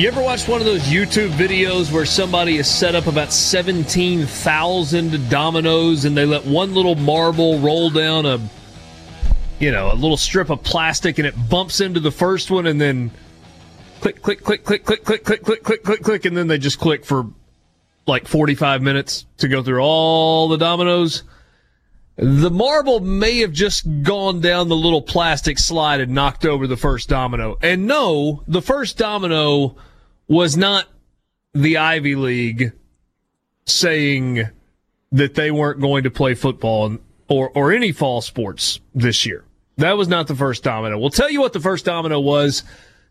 You ever watched one of those YouTube videos where somebody has set up about 17,000 dominoes and they let one little marble roll down a you know, a little strip of plastic and it bumps into the first one and then click click click click click click click click click click click and then they just click for like 45 minutes to go through all the dominoes. The marble may have just gone down the little plastic slide and knocked over the first domino. And no, the first domino was not the Ivy League saying that they weren't going to play football or, or any fall sports this year. That was not the first domino. We'll tell you what the first domino was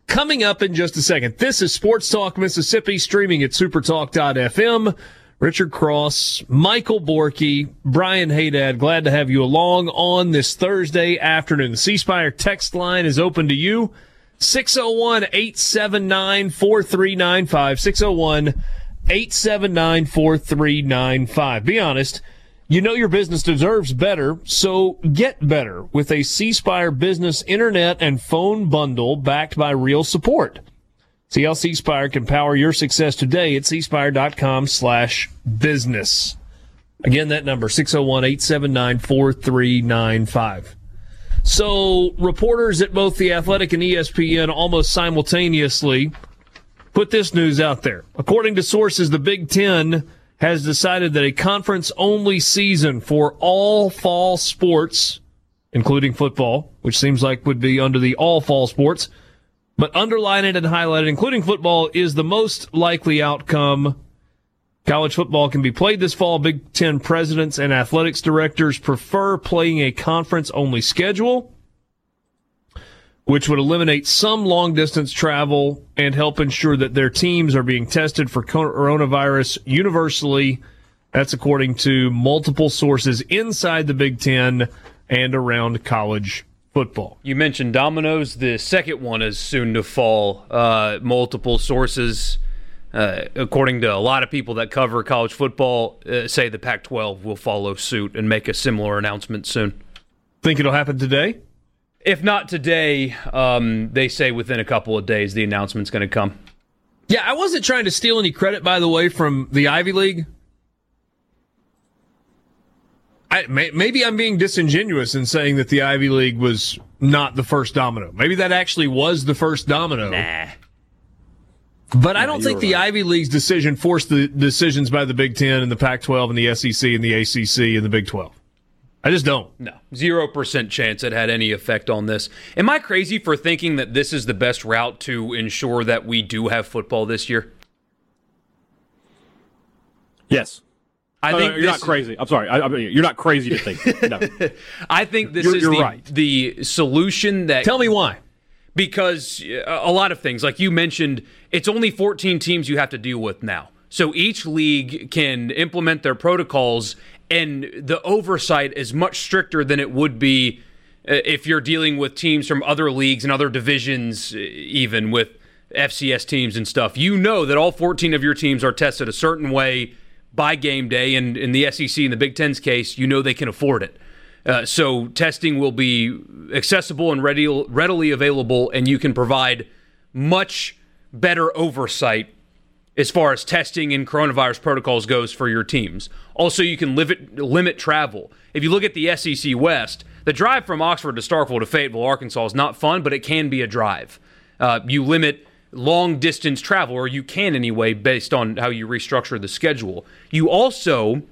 coming up in just a second. This is Sports Talk Mississippi streaming at supertalk.fm. Richard Cross, Michael Borky, Brian Haydad, glad to have you along on this Thursday afternoon. The C Spire text line is open to you. 601 879 4395. 601 879 4395. Be honest. You know your business deserves better, so get better with a C Spire business internet and phone bundle backed by real support. See how C Spire can power your success today at cspire.com slash business. Again, that number, 601 879 4395. So reporters at both The Athletic and ESPN almost simultaneously put this news out there. According to sources, the Big Ten has decided that a conference only season for all fall sports, including football, which seems like would be under the all fall sports, but underlined and highlighted, including football, is the most likely outcome College football can be played this fall. Big Ten presidents and athletics directors prefer playing a conference only schedule, which would eliminate some long distance travel and help ensure that their teams are being tested for coronavirus universally. That's according to multiple sources inside the Big Ten and around college football. You mentioned dominoes. The second one is soon to fall. Uh, multiple sources uh, according to a lot of people that cover college football, uh, say the Pac 12 will follow suit and make a similar announcement soon. Think it'll happen today? If not today, um, they say within a couple of days the announcement's going to come. Yeah, I wasn't trying to steal any credit, by the way, from the Ivy League. I, may, maybe I'm being disingenuous in saying that the Ivy League was not the first domino. Maybe that actually was the first domino. Nah. But I don't think right. the Ivy League's decision forced the decisions by the Big Ten and the Pac 12 and the SEC and the ACC and the Big 12. I just don't. No, 0% chance it had any effect on this. Am I crazy for thinking that this is the best route to ensure that we do have football this year? Yes. I think you're not crazy. I'm sorry. I, I mean, you're not crazy to think. No. I think this you're, is you're the, right. the solution that. Tell me why because uh, a lot of things, like you mentioned, it's only 14 teams you have to deal with now. So each league can implement their protocols, and the oversight is much stricter than it would be uh, if you're dealing with teams from other leagues and other divisions, uh, even with FCS teams and stuff. You know that all 14 of your teams are tested a certain way by game day, and in the SEC, in the Big Ten's case, you know they can afford it. Uh, so testing will be accessible and ready, readily available, and you can provide much better oversight as far as testing and coronavirus protocols goes for your teams. Also, you can limit, limit travel. If you look at the SEC West, the drive from Oxford to Starkville to Fayetteville, Arkansas is not fun, but it can be a drive. Uh, you limit long distance travel, or you can anyway, based on how you restructure the schedule. You also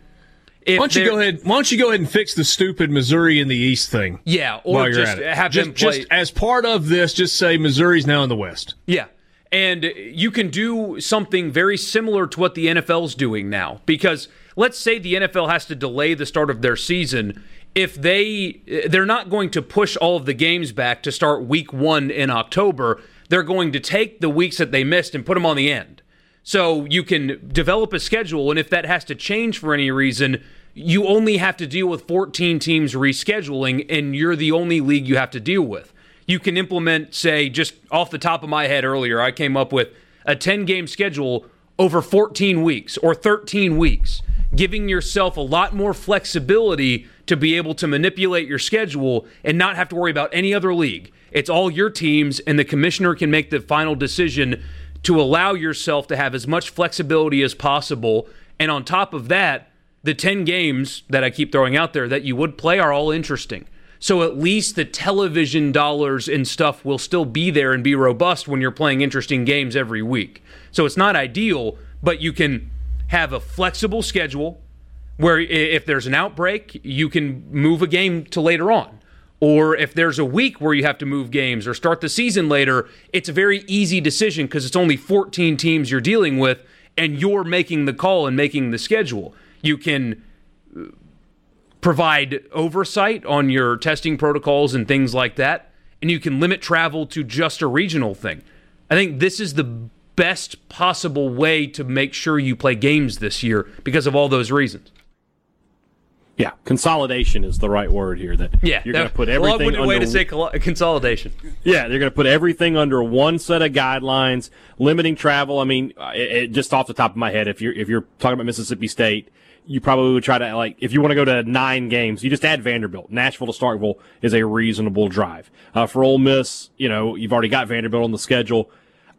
why don't you go ahead? Why don't you go ahead and fix the stupid Missouri in the East thing? Yeah, or just have just, them play. Just as part of this, just say Missouri's now in the West. Yeah, and you can do something very similar to what the NFL's doing now. Because let's say the NFL has to delay the start of their season. If they they're not going to push all of the games back to start week one in October, they're going to take the weeks that they missed and put them on the end. So you can develop a schedule, and if that has to change for any reason, you only have to deal with 14 teams rescheduling, and you're the only league you have to deal with you can implement, say, just off the top of my head earlier, I came up with a 10 game schedule over 14 weeks or 13 weeks, giving yourself a lot more flexibility to be able to manipulate your schedule and not have to worry about any other league. It's all your teams, and the commissioner can make the final decision to allow yourself to have as much flexibility as possible. And on top of that, the 10 games that I keep throwing out there that you would play are all interesting. So at least the television dollars and stuff will still be there and be robust when you're playing interesting games every week. So it's not ideal, but you can have a flexible schedule where if there's an outbreak, you can move a game to later on. Or if there's a week where you have to move games or start the season later, it's a very easy decision because it's only 14 teams you're dealing with and you're making the call and making the schedule. You can uh, provide oversight on your testing protocols and things like that, and you can limit travel to just a regional thing. I think this is the best possible way to make sure you play games this year because of all those reasons. Yeah, consolidation is the right word here. That yeah, you're going to put everything. Under, way to say consolidation. Yeah, they're going to put everything under one set of guidelines, limiting travel. I mean, uh, it, it, just off the top of my head, if you're if you're talking about Mississippi State, you probably would try to like if you want to go to nine games, you just add Vanderbilt. Nashville to Starkville is a reasonable drive. Uh, for Ole Miss, you know you've already got Vanderbilt on the schedule.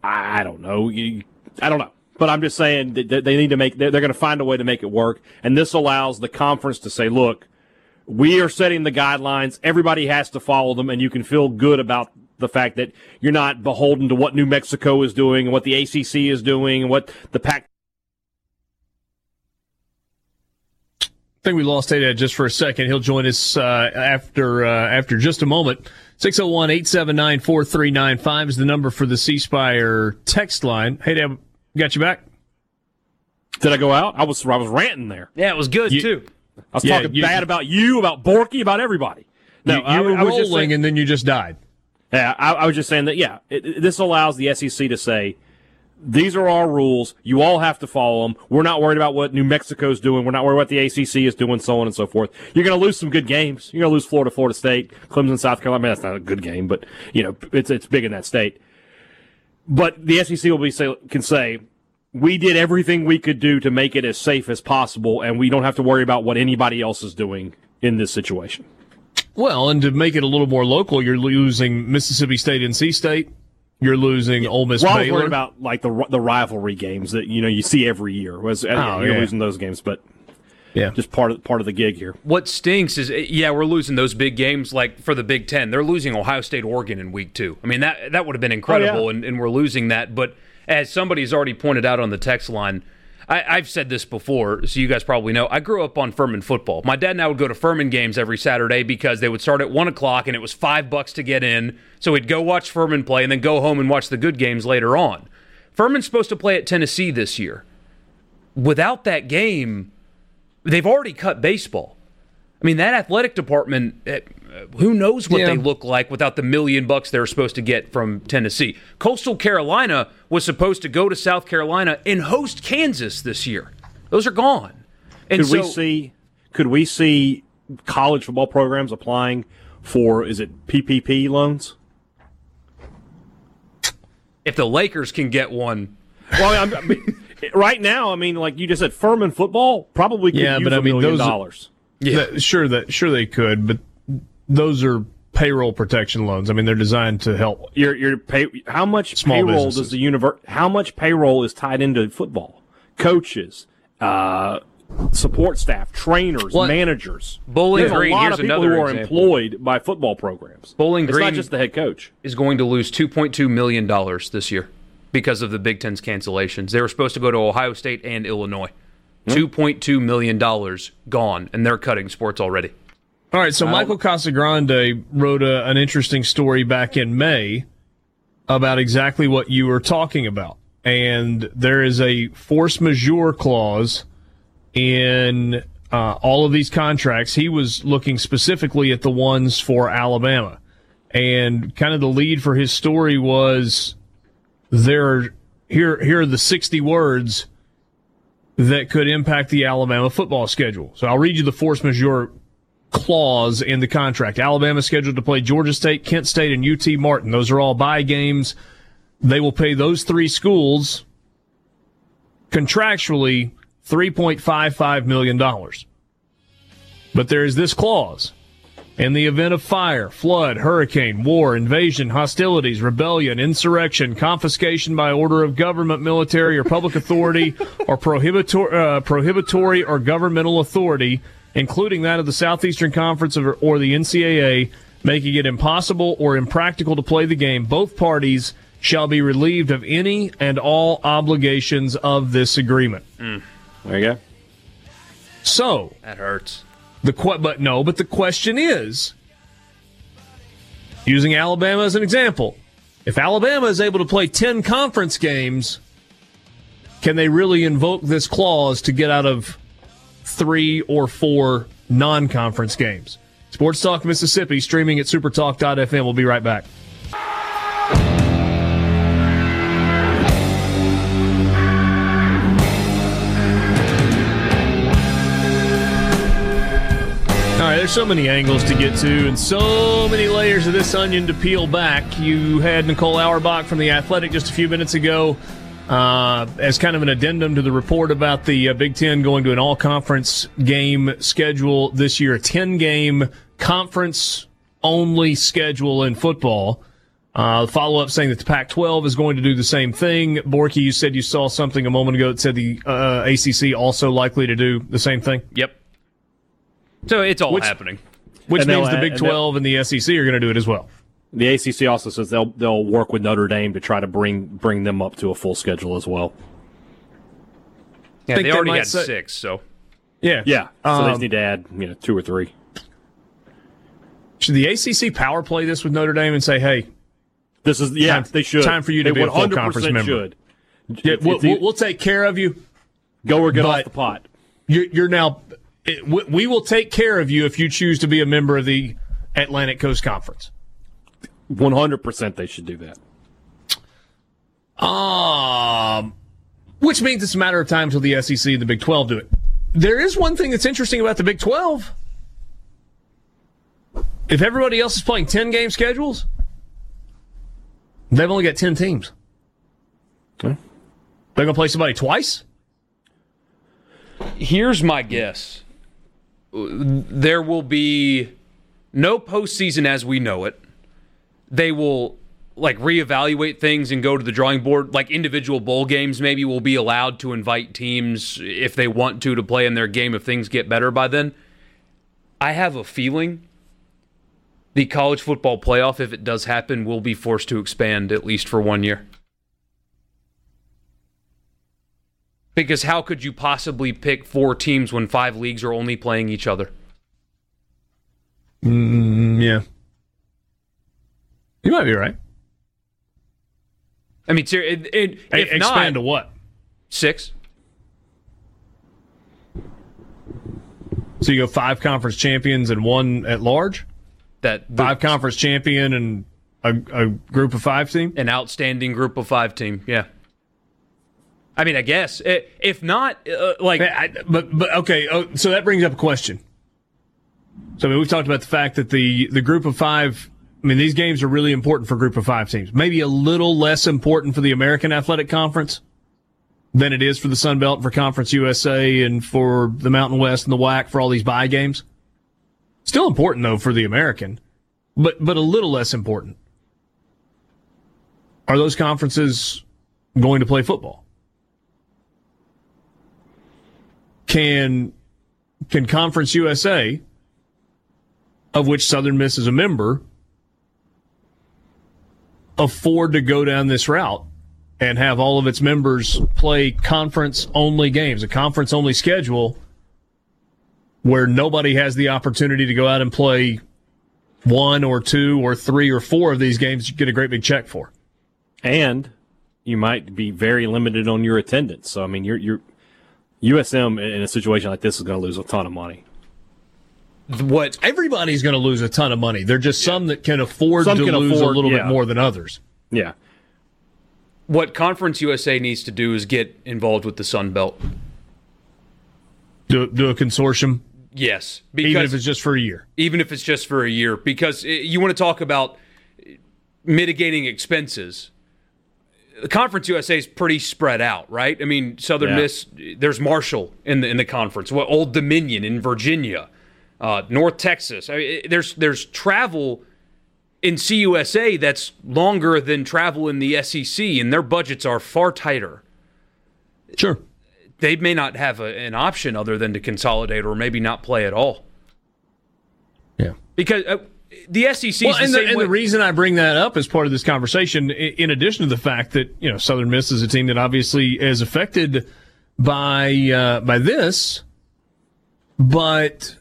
I, don't know. You, I don't know. But I'm just saying that they need to make. They're, they're going to find a way to make it work, and this allows the conference to say, "Look, we are setting the guidelines. Everybody has to follow them, and you can feel good about the fact that you're not beholden to what New Mexico is doing and what the ACC is doing and what the Pac I think we lost Ed just for a second. He'll join us uh, after uh, after just a moment. 601-879-4395 is the number for the C Spire text line. Hey, Dad, got you back? Did I go out? I was I was ranting there. Yeah, it was good you, too. I was yeah, talking you, bad about you, about Borky, about everybody. No, you, you I, were I rolling saying, and then you just died. Yeah, I, I was just saying that. Yeah, it, it, this allows the SEC to say these are our rules. You all have to follow them. We're not worried about what New Mexico's doing. We're not worried about what the ACC is doing, so on and so forth. You're going to lose some good games. You're going to lose Florida, Florida State, Clemson, South Carolina. I mean, that's not a good game, but you know, it's it's big in that state. But the SEC will be say, can say we did everything we could do to make it as safe as possible, and we don't have to worry about what anybody else is doing in this situation. Well, and to make it a little more local, you're losing Mississippi State, and C State, you're losing yeah. Ole Miss. Well, I was worried about like the the rivalry games that you know you see every year. Was uh, oh, you're yeah. losing those games, but yeah, just part of part of the gig here. What stinks is yeah, we're losing those big games like for the Big Ten. They're losing Ohio State, Oregon in week two. I mean that that would have been incredible, oh, yeah. and, and we're losing that. But as somebody's already pointed out on the text line, I, have said this before, so you guys probably know. I grew up on Furman football. My dad and I would go to Furman games every Saturday because they would start at one o'clock and it was five bucks to get in. So we'd go watch Furman play and then go home and watch the good games later on. Furman's supposed to play at Tennessee this year. Without that game, they've already cut baseball. I mean, that athletic department, eh, who knows what yeah. they look like without the million bucks they're supposed to get from Tennessee. Coastal Carolina was supposed to go to South Carolina and host Kansas this year. Those are gone. And could so, we see could we see college football programs applying for is it PPP loans? If the Lakers can get one, well, I mean, right now, I mean, like you just said, Furman football probably could yeah, use but I mean, those dollars. Yeah, that, sure that sure they could, but those are payroll protection loans. I mean, they're designed to help. Your your pay. How much Small payroll businesses. does the universe? How much payroll is tied into football? Coaches, uh, support staff, trainers, what? managers. Bowling There's Green. a lot Here's of people who are example. employed by football programs. Bowling it's Green. not just the head coach. Is going to lose 2.2 million dollars this year because of the Big Ten's cancellations. They were supposed to go to Ohio State and Illinois. $2.2 million gone, and they're cutting sports already. All right, so Michael Casagrande wrote a, an interesting story back in May about exactly what you were talking about. And there is a force majeure clause in uh, all of these contracts. He was looking specifically at the ones for Alabama. And kind of the lead for his story was there here, here are the 60 words that could impact the Alabama football schedule. So I'll read you the force majeure clause in the contract. Alabama scheduled to play Georgia State, Kent State, and UT Martin. Those are all buy games. They will pay those three schools contractually $3.55 million. But there is this clause. In the event of fire, flood, hurricane, war, invasion, hostilities, rebellion, insurrection, confiscation by order of government, military, or public authority, or prohibitor, uh, prohibitory or governmental authority, including that of the Southeastern Conference or the NCAA, making it impossible or impractical to play the game, both parties shall be relieved of any and all obligations of this agreement. Mm. There you go. So that hurts. The que- but no, but the question is, using Alabama as an example, if Alabama is able to play ten conference games, can they really invoke this clause to get out of three or four non-conference games? Sports Talk Mississippi, streaming at supertalk.fm. We'll be right back. there's so many angles to get to and so many layers of this onion to peel back. You had Nicole Auerbach from The Athletic just a few minutes ago uh, as kind of an addendum to the report about the uh, Big Ten going to an all conference game schedule this year, a 10 game conference only schedule in football. Uh, follow up saying that the Pac 12 is going to do the same thing. Borky, you said you saw something a moment ago that said the uh, ACC also likely to do the same thing. Yep. So it's all which, happening. Which and means the Big 12 and, and the SEC are going to do it as well. The ACC also says they'll they'll work with Notre Dame to try to bring bring them up to a full schedule as well. Yeah, they, they already had say, six, so yeah, yeah. So um, they just need to add you know two or three. Should the ACC power play this with Notre Dame and say, "Hey, this is yeah, time, they should time for you to they be a full conference member." Should. Yeah, we'll, we'll, we'll, take care of you. Go or get off the pot. You're, you're now it, we will take care of you if you choose to be a member of the Atlantic Coast Conference. 100% they should do that. Um, which means it's a matter of time until the SEC and the Big 12 do it. There is one thing that's interesting about the Big 12. If everybody else is playing 10 game schedules, they've only got 10 teams. Okay. They're going to play somebody twice? Here's my guess there will be no postseason as we know it. They will like reevaluate things and go to the drawing board. Like individual bowl games, maybe will be allowed to invite teams if they want to to play in their game if things get better by then. I have a feeling the college football playoff, if it does happen, will be forced to expand at least for one year. Because how could you possibly pick four teams when five leagues are only playing each other? Mm, yeah. You might be right. I mean, it, it, if expand not, to what? Six. So you go five conference champions and one at large. That five conference champion and a, a group of five team. An outstanding group of five team. Yeah. I mean, I guess if not, uh, like, I, but but okay. Oh, so that brings up a question. So I mean, we've talked about the fact that the the group of five. I mean, these games are really important for group of five teams. Maybe a little less important for the American Athletic Conference than it is for the Sun Belt, for Conference USA, and for the Mountain West and the WAC for all these buy games. Still important though for the American, but but a little less important. Are those conferences going to play football? can can Conference USA, of which Southern Miss is a member, afford to go down this route and have all of its members play conference only games, a conference only schedule where nobody has the opportunity to go out and play one or two or three or four of these games you get a great big check for. And you might be very limited on your attendance. So I mean, you're you're USM in a situation like this is going to lose a ton of money. What everybody's going to lose a ton of money. There're just some that can afford Some to can lose afford- a little yeah. bit more than others. Yeah. What Conference USA needs to do is get involved with the Sun Belt. Do, do a consortium, Yes, Because, even if it's just for a year. even if it's just for a year, because i- you want to talk about mitigating expenses. The Conference USA is pretty spread out, right? I mean, Southern Yeah. Miss, there's Marshall in the in the conference, what Old Dominion in Virginia, uh, North Texas. I mean, there's there's travel in CUSA that's longer than travel in the SEC, and their budgets are far tighter Sure. they may not have a, an option other than to consolidate or maybe not play at all. Yeah. Because uh, the SEC Well, and, the and the reason I bring that up as part of this conversation, in addition to the fact that you know Southern Miss is a team that obviously is affected by uh, by this, but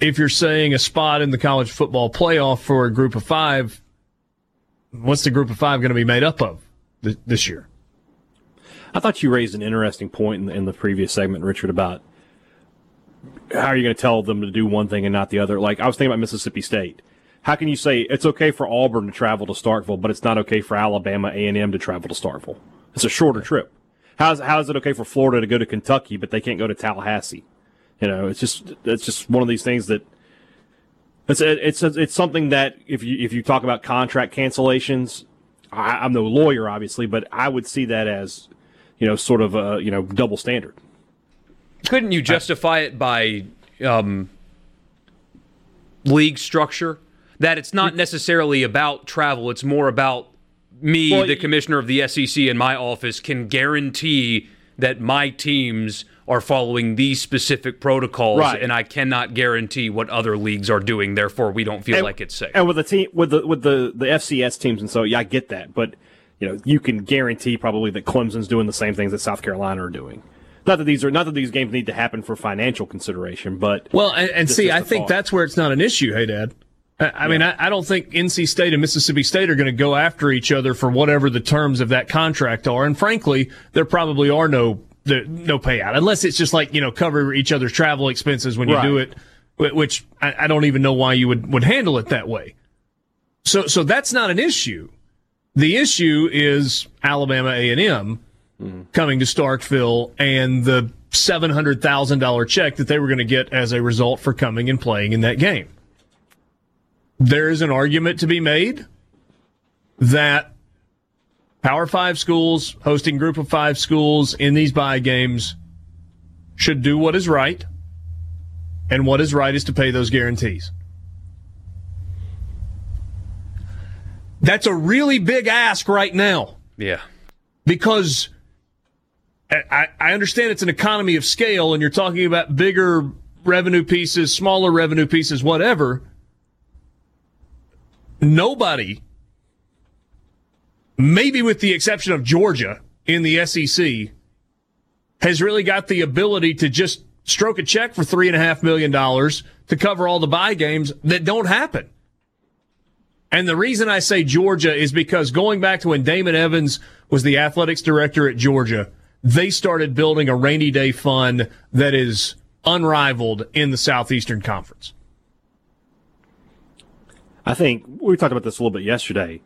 if you're saying a spot in the college football playoff for a group of five, what's the group of five going to be made up of th- this year? I thought you raised an interesting point in the, in the previous segment, Richard, about how are you going to tell them to do one thing and not the other? Like I was thinking about Mississippi State. How can you say it's okay for Auburn to travel to Starkville, but it's not okay for Alabama A and M to travel to Starkville? It's a shorter trip. How's how is it okay for Florida to go to Kentucky, but they can't go to Tallahassee? You know, it's just it's just one of these things that it's it's it's something that if you if you talk about contract cancellations, I, I'm no lawyer, obviously, but I would see that as you know sort of a you know double standard. Couldn't you justify it by um, league structure? That it's not necessarily about travel; it's more about me, Well, the commissioner of the SEC, in my office, can guarantee that my teams are following these specific protocols, Right. and I cannot guarantee what other leagues are doing. Therefore, we don't feel like it's safe. And with the team, with the with the the FCS teams, and so yeah, I get that, but you know, you can guarantee probably that Clemson's doing the same things that South Carolina are doing. Not that these are not that these games need to happen for financial consideration, but Well, and, and see, I I a think thought. that's where it's not an issue. Hey, Dad. I, I mean, I, I don't think NC State and Mississippi State are going to go after each other for whatever the terms of that contract are. And frankly, there probably are no the, no payout unless it's just like you know cover each other's travel expenses when you do it, which I, I don't even know why you would would handle it that way. So so that's not an issue. The issue is Alabama A and M coming to Starkville and the seven hundred thousand dollar check that they were going to get as a result for coming and playing in that game. There is an argument to be made that Power Five schools hosting Group of Five schools in these buy games should do what is right, and what is right is to pay those guarantees. That's a really big ask right now yeah. because I, I understand it's an economy of scale and you're talking about bigger revenue pieces, smaller revenue pieces, whatever. Nobody, maybe with the exception of Georgia in the SEC, has really got the ability to just stroke a check for three and a half million dollars to cover all the buy games that don't happen. And the reason I say Georgia is because going back to when Damon Evans was the athletics director at Georgia, they started building a rainy day fund that is unrivaled in the Southeastern Conference. I think we talked about this a little bit yesterday.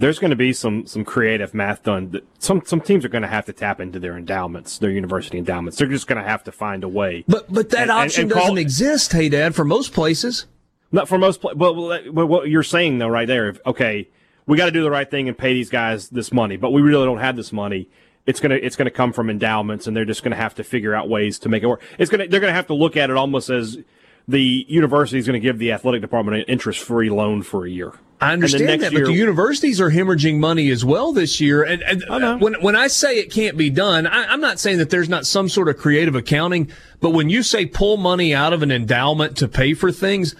There's going to be some some creative math done. That some some teams are going to have to tap into their endowments, their university endowments. They're just going to have to find a way. But but that And- and- option and call- doesn't exist, hey Dad, for most places. Not for most. Pla- well, well, well, what you're saying though, right there. If, okay, we got to do the right thing and pay these guys this money, but we really don't have this money. It's gonna it's gonna come from endowments, and they're just gonna have to figure out ways to make it work. It's gonna they're gonna have to look at it almost as the university is going to give the athletic department an interest free loan for a year. I understand that, but the universities are hemorrhaging money as well this year. And, and when when I say it can't be done, I, I'm not saying that there's not some sort of creative accounting. But when you say pull money out of an endowment to pay for things,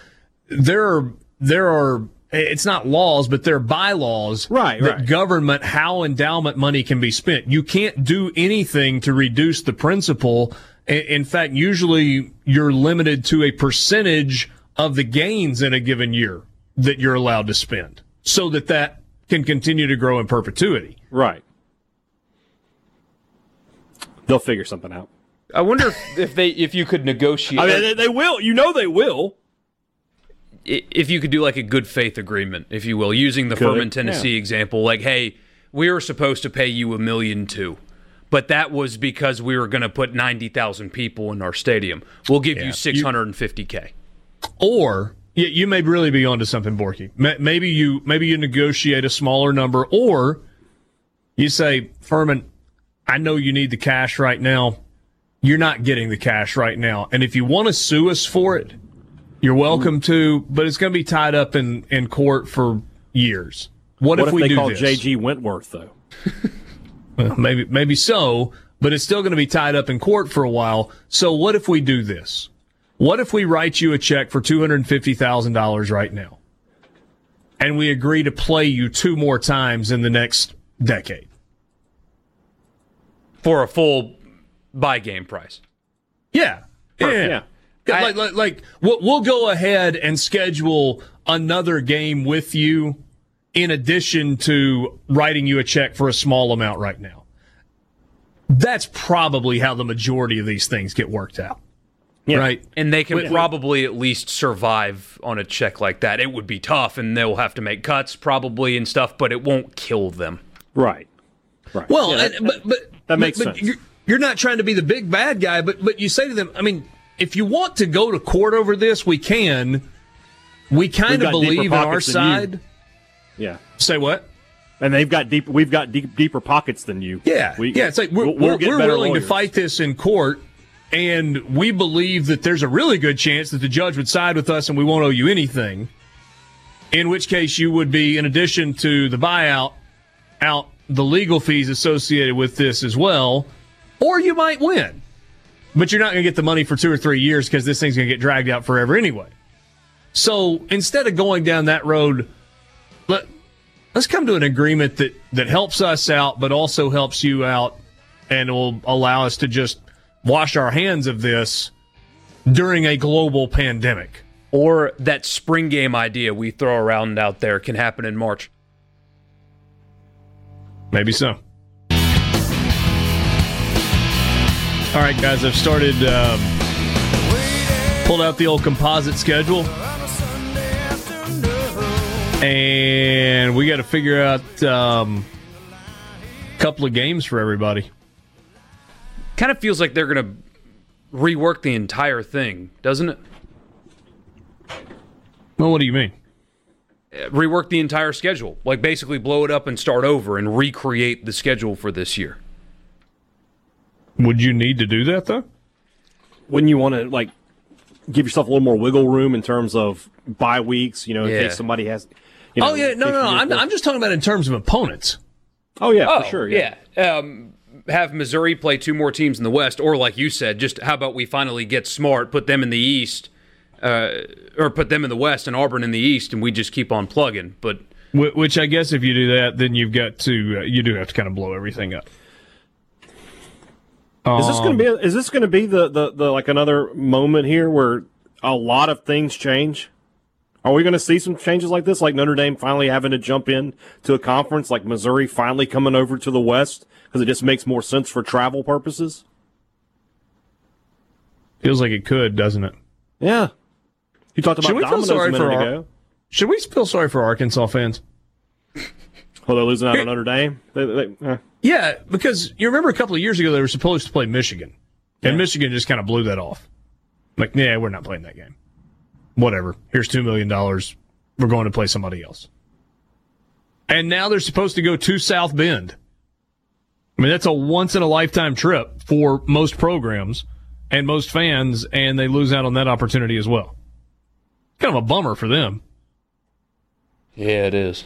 there are there are it's not laws, but there are bylaws Right, that right. government how endowment money can be spent. You can't do anything to reduce the principal. In fact, usually you're limited to a percentage of the gains in a given year that you're allowed to spend so that that can continue to grow in perpetuity. Right. They'll figure something out. I wonder if, if they if you could negotiate I mean, they, they will. You know, they will. if you could do like a good faith agreement, if you will, using the Could, Furman, Tennessee example, like, hey, we were supposed to pay you a million two, but that was because we were going to put ninety thousand people in our stadium. We'll give you six hundred and fifty k. Or you, you may really be onto something, Borky. Maybe you maybe you negotiate a smaller number, or you say, Furman, I know you need the cash right now. You're not getting the cash right now, and if you want to sue us for it, you're mm-hmm. welcome to. But it's going to be tied up in in court for years. What, What if, if, we they do call this? JG Wentworth though? Well, maybe maybe so, but it's still going to be tied up in court for a while. So what if we do this? What if we write you a check for two hundred fifty thousand dollars right now, and we agree to play you two more times in the next decade? for a full buy game price. Yeah, yeah. yeah. Yeah, like, like, like we'll, we'll go ahead and schedule another game with you in addition to writing you a check for a small amount right now. That's probably how the majority of these things get worked out. Right? And they can Wait, wait. probably at least survive on a check like that. It would be tough, and they'll have to make cuts probably and stuff, but it won't kill them. Right. Right. Well, Yeah, and, but, but that makes but, but sense. You're, you're not trying to be the big bad guy, but but you say to them, I mean, if you want to go to court over this, we can. We kind of believe in our pockets you. side. yeah. Say what? And they've got deep. We've got deep, deeper pockets than you. Yeah, We, yeah. It's like we're, we'll- we'll we're, get we're better willing to fight this in court, and we believe that there's a really good chance that the judge would side with us, and we won't owe you anything. In which case, you would be, in addition to the buyout, out the legal fees associated with this as well, or you might win, but you're not going to get the money for two or three years because this thing's going to get dragged out forever anyway. So instead of going down that road, let let's come to an agreement that that helps us out, but also helps you out, and will allow us to just wash our hands of this during a global pandemic. Or that spring game idea we throw around out there can happen in March. Maybe so. All right, guys, I've started um, pulled out the old composite schedule, and we got to figure out um, a couple of games for everybody. Kind of feels like they're going to rework the entire thing, doesn't it? Well, what do you mean? Rework the entire schedule. Like basically blow it up and start over and recreate the schedule for this year. Would you need to do that though? Wouldn't you want to like give yourself a little more wiggle room in terms of bye weeks, you know, in Yeah. case somebody has. You know, Oh yeah, no, no, no. I'm, I'm just talking about in terms of opponents. Oh yeah, Oh, for sure. Yeah. yeah. Um, have Missouri play two more teams in the West, or like you said, just how about we finally get smart, put them in the East, uh, or put them in the West and Auburn in the East, and we just keep on plugging. But Which I guess if you do that, then you've got to uh, you do have to kind of blow everything up. Is this going to be? Is this going to be the, the the like another moment here where a lot of things change? Are we going to see some changes like this, like Notre Dame finally having to jump in to a conference, like Missouri finally coming over to the West because it just makes more sense for travel purposes? Feels like it could, doesn't it? Yeah. You talked about Should we feel dominoes sorry a minute for our- Should we feel sorry for Arkansas fans? Well, they're losing out on Notre Dame. They, they, eh. Yeah, because you remember a couple of years ago they were supposed to play Michigan, and Michigan just kind of blew that off. Like, yeah, we're not playing that game. Whatever. Here's two million dollars. We're going to play somebody else. And now they're supposed to go to South Bend. I mean, that's a once in a lifetime trip for most programs and most fans, and they lose out on that opportunity as well. Kind of a bummer for them. yeah, it is.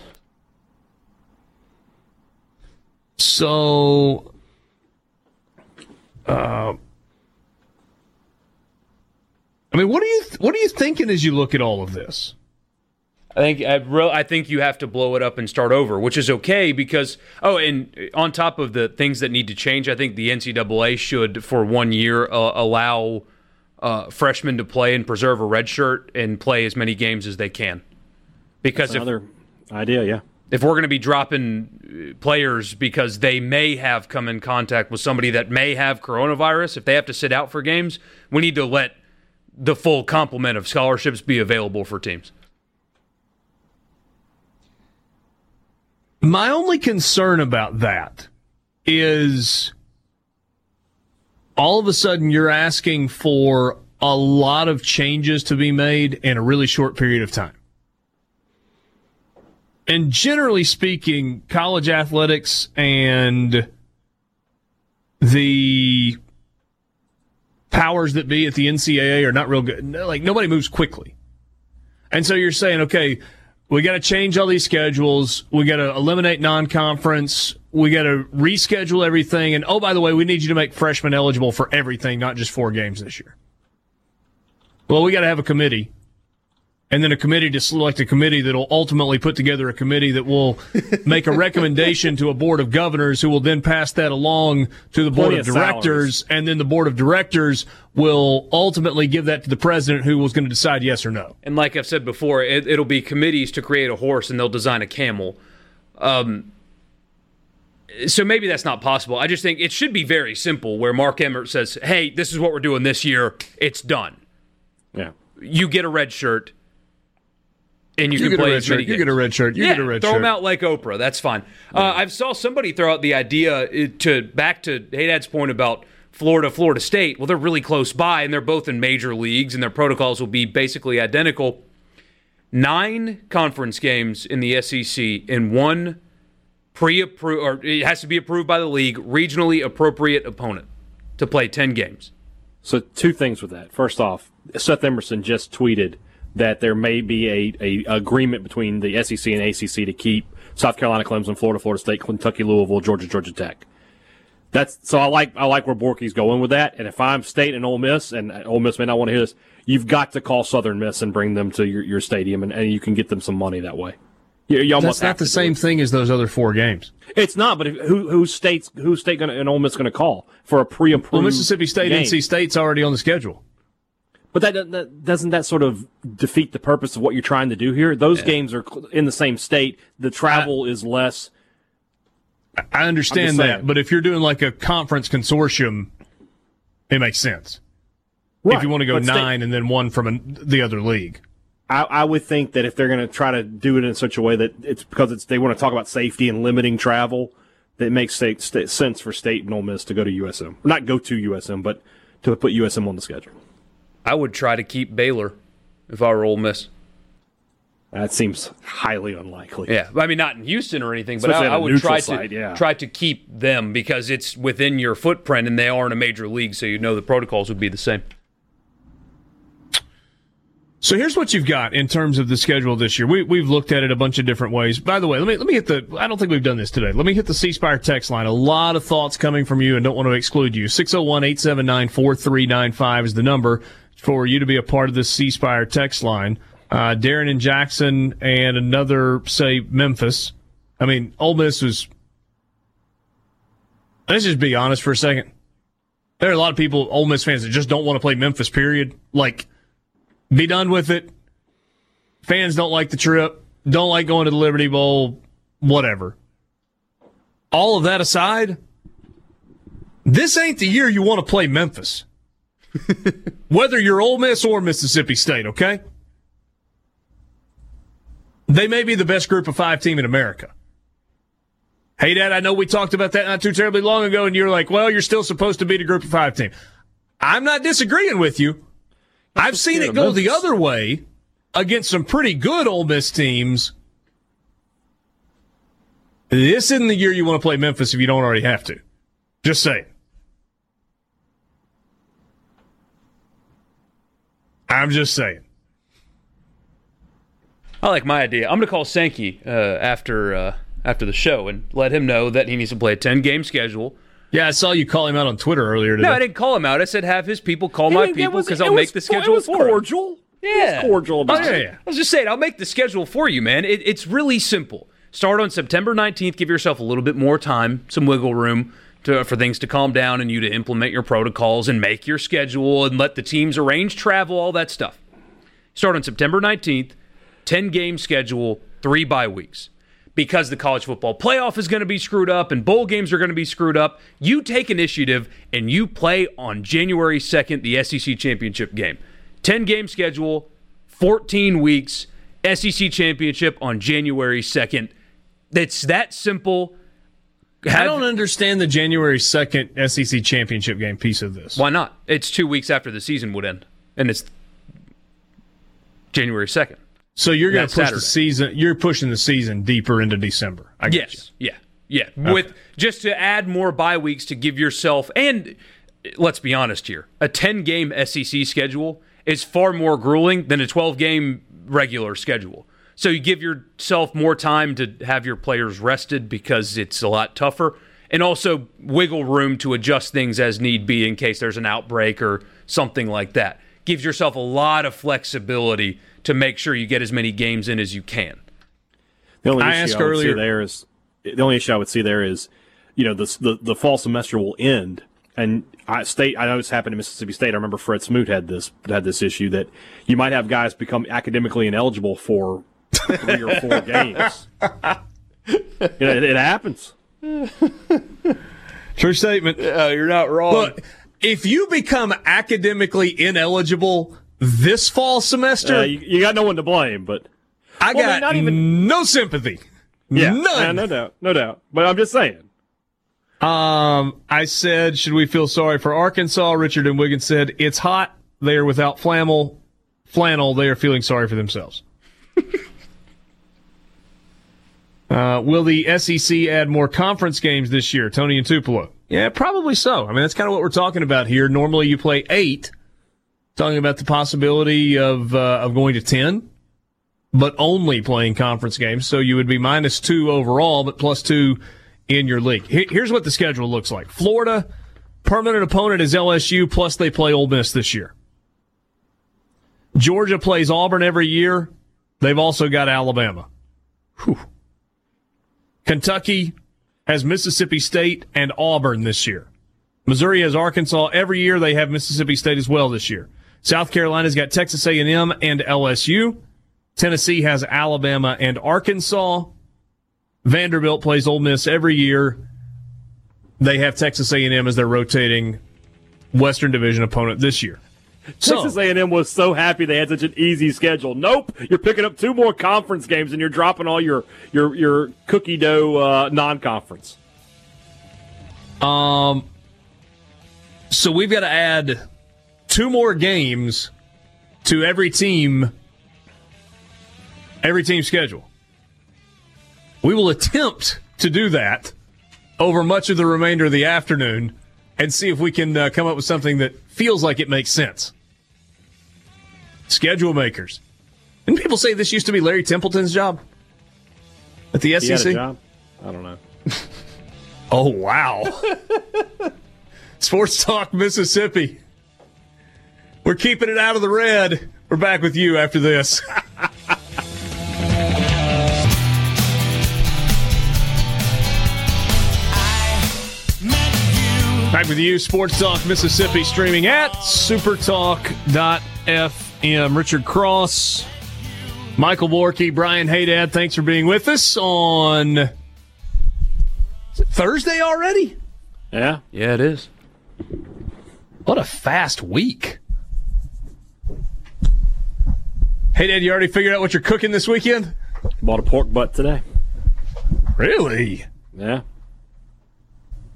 So, uh, I mean, what are you what are you thinking as you look at all of this? I think I, re- I think you have to blow it up and start over, which is okay because oh, and on top of the things that need to change, I think the NCAA should for one year uh, allow uh, freshmen to play and preserve a red shirt and play as many games as they can. Because That's if another idea, yeah. if we're going to be dropping uh, players because they may have come in contact with somebody that may have coronavirus, if they have to sit out for games, we need to let the full complement of scholarships be available for teams. My only concern about that is all of a sudden you're asking for a lot of changes to be made in a really short period of time. And generally speaking, college athletics and the powers that be at the NCAA are not real good. Like nobody moves quickly. And so you're saying, okay, we got to change all these schedules. We got to eliminate non-conference. We got to reschedule everything. And oh, by the way, we need you to make freshmen eligible for everything, not just four games this year. Well, we got to have a committee and then a committee to select a committee that will ultimately put together a committee that will make a recommendation to a board of governors who will then pass that along to the board Plenty of of directors salaries. and then the board of directors will ultimately give that to the president who was going to decide yes or no. And like I've said before, it, it'll be committees to create a horse, and they'll design a camel. Um, so maybe that's not possible. I just think it should be very simple, where Mark Emmert says, "Hey, this is what we're doing this year. It's done. Yeah. You get a red shirt, and you, You can get a play red as many shirt. You games. get a red shirt. You yeah, get a red throw shirt. Throw them out like Oprah. That's fine. Uh, I saw somebody throw out the idea uh, to back to Hey Dad's point about Florida, Florida State. Well, they're really close by, and they're both in major leagues, and their protocols will be basically identical. Nine conference games in the SEC and one pre-approved, or it has to be approved by the league, regionally appropriate opponent to play ten games. So two things with that. First off, Seth Emerson just tweeted that there may be a, a agreement between the SEC and ACC to keep South Carolina, Clemson, Florida, Florida State, Kentucky, Louisville, Georgia, Georgia Tech. That's so I like I like where Borky's going with that. And if I'm State and Ole Miss, and Ole Miss may not want to hear this, you've got to call Southern Miss and bring them to your, your stadium, and, and you can get them some money that way. You, you That's not the same thing as those other four games. It's not, but if, who who states who state to and Ole Miss going to call for a pre-approved? Well, Mississippi State, game? NC State's already on the schedule. But that, that doesn't that sort of defeat the purpose of what you're trying to do here? Those games are in the same state. The travel is less. I understand that, but if you're doing like a conference consortium, it makes sense. if you want to go But nine and then one from an, the other league. I, I would think that if they're going to try to do it in such a way that it's because it's they want to talk about safety and limiting travel, that it makes state, state, sense for state and Ole Miss to go to USM, not go to USM, but to put USM on the schedule. I would try to keep Baylor if I were Ole Miss. That seems highly unlikely. Yeah, I mean not in Houston or anything, but Especially I, at would try site, to yeah. try to keep them because it's within your footprint and they are in a major league, so you know the protocols would be the same. So here's what you've got in terms of the schedule this year. We, we've looked at it a bunch of different ways. By the way, let me let me hit the. I don't think we've done this today. Let me hit the C Spire text line. A lot of thoughts coming from you, and don't want to exclude you. 601-879-4395 is the number for you to be a part of the C Spire text line. Uh, Darren and Jackson and another say Memphis. I mean, Ole Miss was. Let's just be honest for a second. There are a lot of people, Ole Miss fans, that just don't want to play Memphis. Period. Like be done with it. Fans don't like the trip, don't like going to the Liberty Bowl, whatever. All of that aside, this ain't the year you want to play Memphis. Whether you're Ole Miss or Mississippi State, okay? They may be the best group of five team in America. Hey, Dad, I know we talked about that not too terribly long ago, and you're like, well, you're still supposed to beat a group of five team. I'm not disagreeing with you. I've seen it go the other way against some pretty good Ole Miss teams. This isn't the year you want to play Memphis if you don't already have to. Just saying. I'm just saying. I like my idea. I'm going to call Sankey uh, after uh, after the show and let him know that he needs to play a 10 game schedule. Yeah, I saw you call him out on Twitter earlier today. No, I didn't call him out. I said have his people call my It- it people because I'll was make the schedule It was for him. cordial. Yeah. cordial about Oh, yeah, it. yeah. I was just saying, I'll make the schedule for you, man. It, it's really simple. Start on September 19th. Give yourself a little bit more time, some wiggle room to, for things to calm down and you to implement your protocols and make your schedule and let the teams arrange travel, all that stuff. Start on September 19th, 10 game schedule, three bye weeks. Because the college football playoff is going to be screwed up and bowl games are going to be screwed up, you take initiative and you play on January 2nd, the SEC championship game. 10 game schedule, 14 weeks, SEC championship on January 2nd. It's that simple. I don't understand the January 2nd SEC championship game piece of this. Why not? It's two weeks after the season would end, and it's January 2nd. So you're going to push Saturday. the season, you're pushing the season deeper into December. I Yes. Yeah. Yeah. With just to add more bye weeks to give yourself and let's be honest here, a 10 game SEC schedule is far more grueling than a 12 game regular schedule. So you give yourself more time to have your players rested because it's a lot tougher and also wiggle room to adjust things as need be in case there's an outbreak or something like that. Gives yourself a lot of flexibility to make sure you get as many games in as you can. The only I issue asked I would earlier- see there is the only issue I would see there is, you know, the the, the fall semester will end, and I state I know this happened in Mississippi State. I remember Fred Smoot had this had this issue that you might have guys become academically ineligible for three or four games. You know, it, it happens. True statement. you're not wrong. Look, if you become academically ineligible this fall semester, Uh, you, you got no one to blame, but I well, got not even- no sympathy. yeah, None. yeah, no doubt, no doubt. But I'm just saying. Um, I said, should we feel sorry for Arkansas? Richard and Wiggins said, it's hot. They are without flannel. Flannel. They are feeling sorry for themselves. Uh, will the SEC add more conference games this year? Tony and Tupelo. Yeah, probably so. I mean, that's kind of what we're talking about here. Normally, you play eight. Talking about the possibility of uh, of going to ten, but only playing conference games. So you would be minus two overall, but plus two in your league. Here's what the schedule looks like: Florida, permanent opponent is LSU, plus they play Ole Miss this year. Georgia plays Auburn every year. They've also got Alabama. Whew. Kentucky has Mississippi State and Auburn this year. Missouri has Arkansas every year. They have Mississippi State as well this year. South Carolina's got Texas A&M and LSU. Tennessee has Alabama and Arkansas. Vanderbilt plays Ole Miss every year. They have Texas A&M as their rotating Western Division opponent this year. So, Texas A&M was so happy they had such an easy schedule. Nope, you're picking up two more conference games and you're dropping all your your your cookie dough uh, non-conference. um, so we've got to add two more games to every team, every team schedule. We will attempt to do that over much of the remainder of the afternoon and see if we can uh, come up with something that feels like it makes sense. Schedule makers. Didn't people say this used to be Larry Templeton's job at the He SEC? job. I don't know. Oh, wow. Sports Talk Mississippi. We're keeping it out of the red. We're back with you after this. Back with you, Sports Talk Mississippi, streaming at supertalk.fm. Richard Cross, Michael Borkey, Brian Haydad, thanks for being with us on Thursday already? Yeah, yeah, it is. What a fast week. Hey, Dad, you already figured out what you're cooking this weekend? bought a pork butt today. Really? Yeah,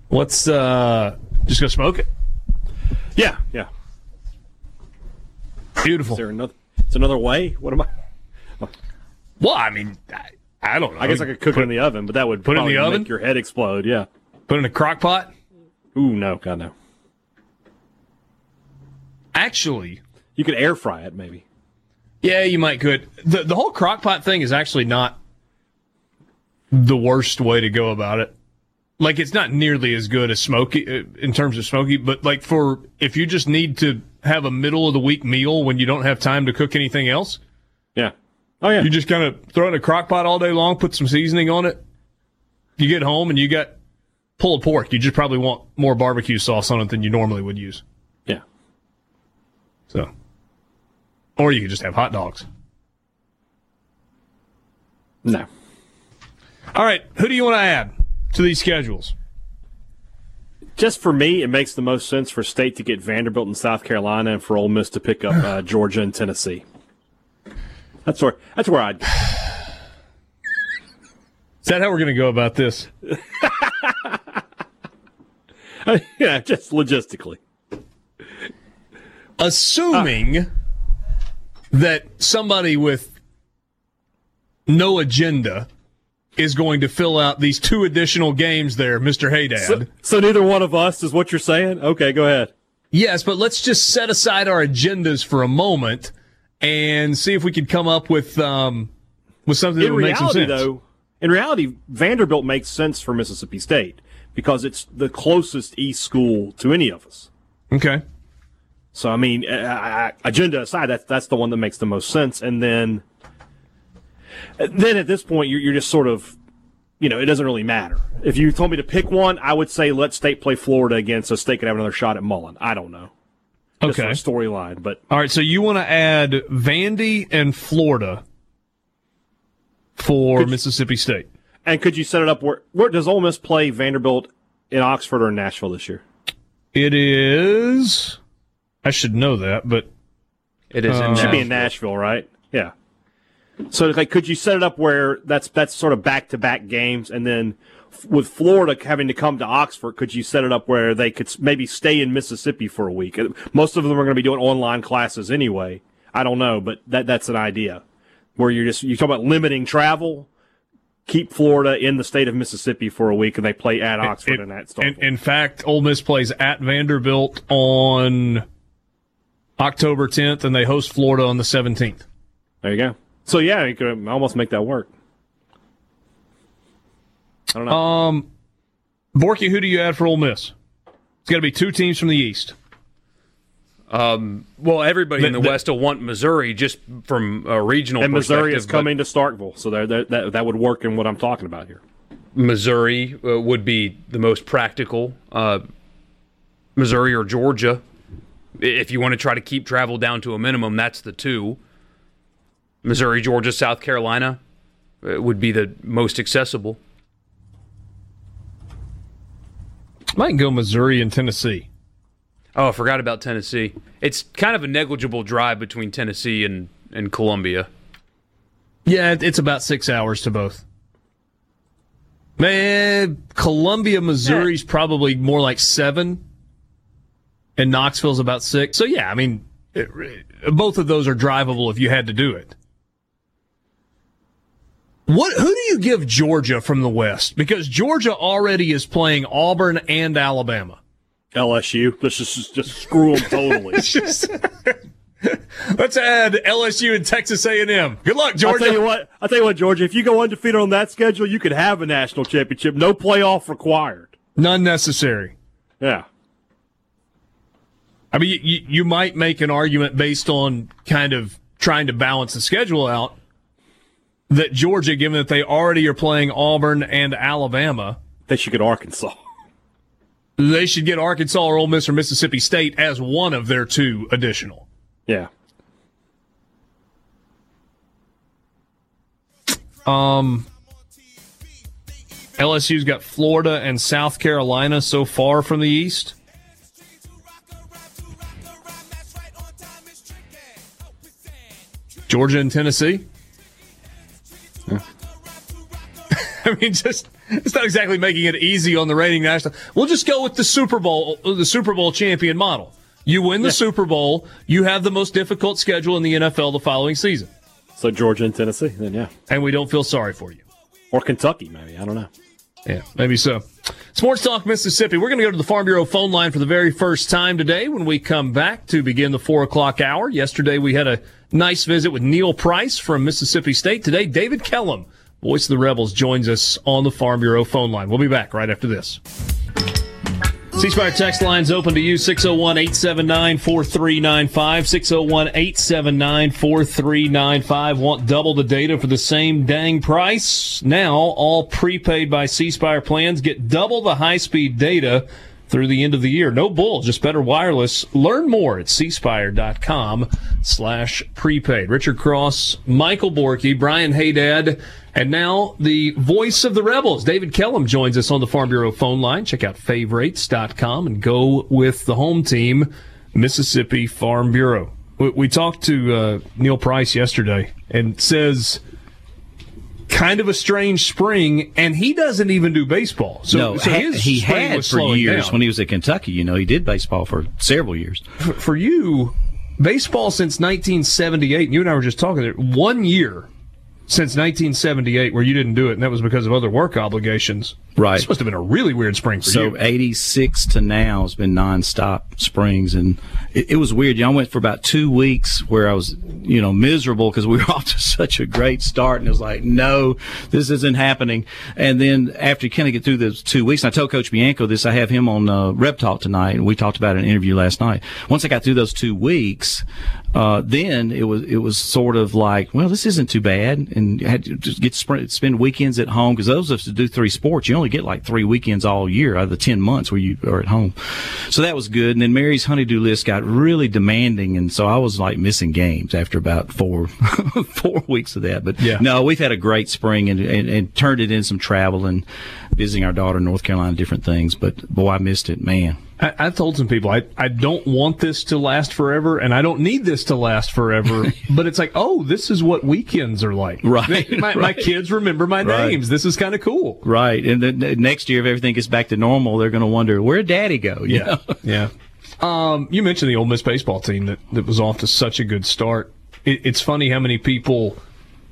What's, uh, just gonna smoke it? yeah, yeah. Beautiful. Is there another? It's another way. What am I? Well, I mean, I, I don't know. I guess I could cook it in the oven, but that would Put it in the oven? make your head explode. Yeah. Put it in a crock pot? Ooh, no, God no. Actually, You could air fry it, maybe. yeah, you might could. The, the whole crock pot thing is actually not the worst way to go about it. Like it's not nearly as good as Smoky uh, in terms of Smoky, but like for if you just need to have a middle of the week meal when you don't have time to cook anything else, Yeah. Oh yeah. you just kind of throw it in a crock pot all day long, put some seasoning on it. You get home and you got pulled pork. You just probably want more barbecue sauce on it than you normally would use. yeah. So, or you could just have hot dogs. No. All right, who do you want to add to these schedules? Just for me, it makes the most sense for State to get Vanderbilt and South Carolina, and for Ole Miss to pick up uh, Georgia and Tennessee. That's where that's where I'd. Go. Is that how we're going to go about this? yeah, just logistically. assuming that somebody with no agenda is going to fill out these two additional games there, Mr. Haydad. So, so neither one of us is what you're saying. Okay, go ahead. yes, but let's just set aside our agendas for a moment and see if we can come up with um, with something that In would make some sense. though, in reality, Vanderbilt makes sense for Mississippi State because it's the closest East school to any of us. Okay. So I mean, agenda aside, that's that's the one that makes the most sense. And then, then at this point, you're you're just sort of, you know, it doesn't really matter. If you told me to pick one, I would say let State play Florida again, so State could have another shot at Mullen. I don't know. Just Okay. storyline, but All right, so you want to add Vandy and Florida for Mississippi State. and could you set it up where where does Ole Miss play Vanderbilt in Oxford or in Nashville this year? It is. I should know that, but It is in Uh, Should be in Nashville, right? So, like, could you set it up where that's that's sort of back to back games, and then with Florida having to come to Oxford, could you set it up where they could maybe stay in Mississippi for a week? Uh, Most of them are going to be doing online classes anyway. I don't know, but that that's an idea where you're just you talk about limiting travel. Keep Florida in the state of Mississippi for a week, and they play at Oxford It- and at in, in fact, Ole Miss plays at Vanderbilt on October 10th, and they host Florida on the 17th. there you go. So yeah, you could almost make that work. I don't know. Borky, who do you add for Ole Miss? It's got to be two teams from the East. Well, everybody in The- the, the- West will want Missouri just from a regional and Missouri is but coming to Starkville, so there, there, that that would work in what I'm talking about here. Missouri uh, would be the most practical. Uh, Missouri or Georgia, if you want to try to keep travel down to a minimum, that's the two. Missouri, Georgia, South Carolina uh, would be the most accessible. Might go Missouri and Tennessee. Oh, I forgot about Tennessee. It's kind of a negligible drive between Tennessee and, and Columbia. Yeah, it's about six hours to both. Man, Columbia, Missouri's probably more like seven, and Knoxville's about six. So yeah, I mean, it, both of those are drivable if you had to do it. What? Who do you give Georgia from the West? Because Georgia already is playing Auburn and Alabama. LSU, This is just just, just screw them totally. Let's add LSU and Texas A&M. Good luck, Georgia. I'll tell you what, I'll tell you what, Georgia. If you go undefeated on that schedule, you could have a national championship. No playoff required. None necessary. Yeah, I mean, you, you might make an argument based on kind of trying to balance the schedule out that Georgia, given that they already are playing Auburn and Alabama, they should get Arkansas. they should get Arkansas or Ole Miss or Mississippi State as one of their two additional. Yeah, Um, LSU's got Florida and South Carolina so far from the East. Georgia and Tennessee. mean, just it's not exactly making it easy on the reigning national. We'll just go with the Super Bowl, uh, the Super Bowl champion model. You win the Super Bowl, you have the most difficult schedule in the NFL the following season, so Georgia and Tennessee, then yeah, and we don't feel sorry for you. or Kentucky, maybe. I don't know. Yeah, maybe so. Sports Talk Mississippi. We're going to go to the Farm Bureau phone line for the very first time today when we come back to begin the four o'clock hour. Yesterday we had a nice visit with Neil Price from Mississippi State. Today, David Kellum voice of the Rebels, joins us on the Farm Bureau phone line. We'll be back right after this. C Spire text lines open to you 601 879 4395. 601 879 4395. Want double the data for the same dang price? Now, all prepaid by C Spire plans get double the high speed data through the end of the year. No bull, just better wireless. Learn more at cspire.com slash prepaid. Richard Cross, Michael Borky, Brian Haydad, and now the voice of the Rebels, David Kellum, joins us on the Farm Bureau phone line. Check out favorites.com and go with the home team, Mississippi Farm Bureau. We, we talked to uh, Neil Price yesterday and says kind of a strange spring, and he doesn't even do baseball. So, no, so ha- he had for years down. when he was at Kentucky. You know, he did baseball for several years. For, for you, baseball since 1978. You and I were just talking there. One year since 1978 where you didn't do it, and that was because of other work obligations. Right. This must have been a really weird spring for so you. So 86 to now has been nonstop springs, and it, it was weird. You know, I went for about two weeks where I was, you know, miserable because we were off to such a great start, and it was like, no, this isn't happening. And then after you kind of get through those two weeks, I told Coach Bianco this. I have him on uh, Reb Talk tonight, and we talked about an interview last night. Once I got through those two weeks, uh, then it was it was sort of like, well, this isn't too bad, and had to just get to spend weekends at home because those of us that do three sports, you only get like three weekends all year out of the ten months where you are at home. So that was good. And then Mary's honeydew list got really demanding, and so I was like missing games after about four four weeks of that. But yeah. no, we've had a great spring and, and, and turned it in some travel and visiting our daughter in North Carolina, different things. But boy, I missed it, man. I, I told some people I, I don't want this to last forever and I don't need this to last forever. but it's like, oh, this is what weekends are like. Right. my, right. my kids remember my right. names. This is kind of cool. Right. And then next year, if everything gets back to normal, they're going to wonder, where'd daddy go? You yeah. Know? Yeah. Um, you mentioned the Ole Miss baseball team that, that was off to such a good start. It, it's funny how many people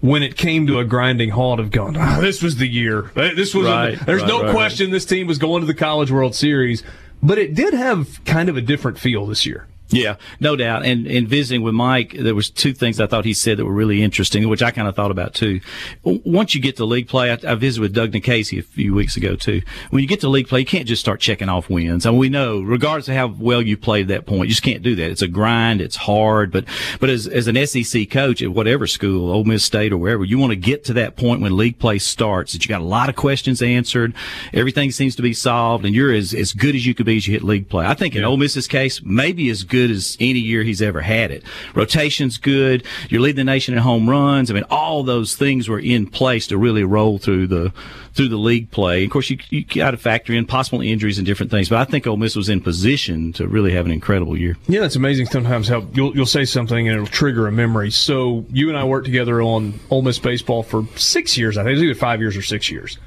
when it came to a grinding halt have gone, oh, this was the year. This was, right, a, there's right, no right, question this team was going to the College World Series. But it did have kind of a different feel this year. Yeah, no doubt. And in visiting with Mike, there was two things I thought he said that were really interesting, which I kind of thought about too. Once you get to league play, I, I visited with Doug Nikhazy a few weeks ago too. When you get to league play, you can't just start checking off wins. I mean, we know, regardless of how well you played that point, you just can't do that. It's a grind. It's hard. But but as as an SEC coach at whatever school, Ole Miss State or wherever, you want to get to that point when league play starts that you got a lot of questions answered, everything seems to be solved, and you're as as good as you could be as you hit league play. I think in yeah. Ole Miss's case, maybe as good as any year he's ever had it. Rotation's good. You're leading the nation in home runs. I mean, all those things were in place to really roll through the through the league play. Of course, you, you got to factor in possible injuries and different things, but I think Ole Miss was in position to really have an incredible year. Yeah, it's amazing sometimes how you'll, you'll say something and it'll trigger a memory. So you and I worked together on Ole Miss baseball for six years. I think it was either five years or six years.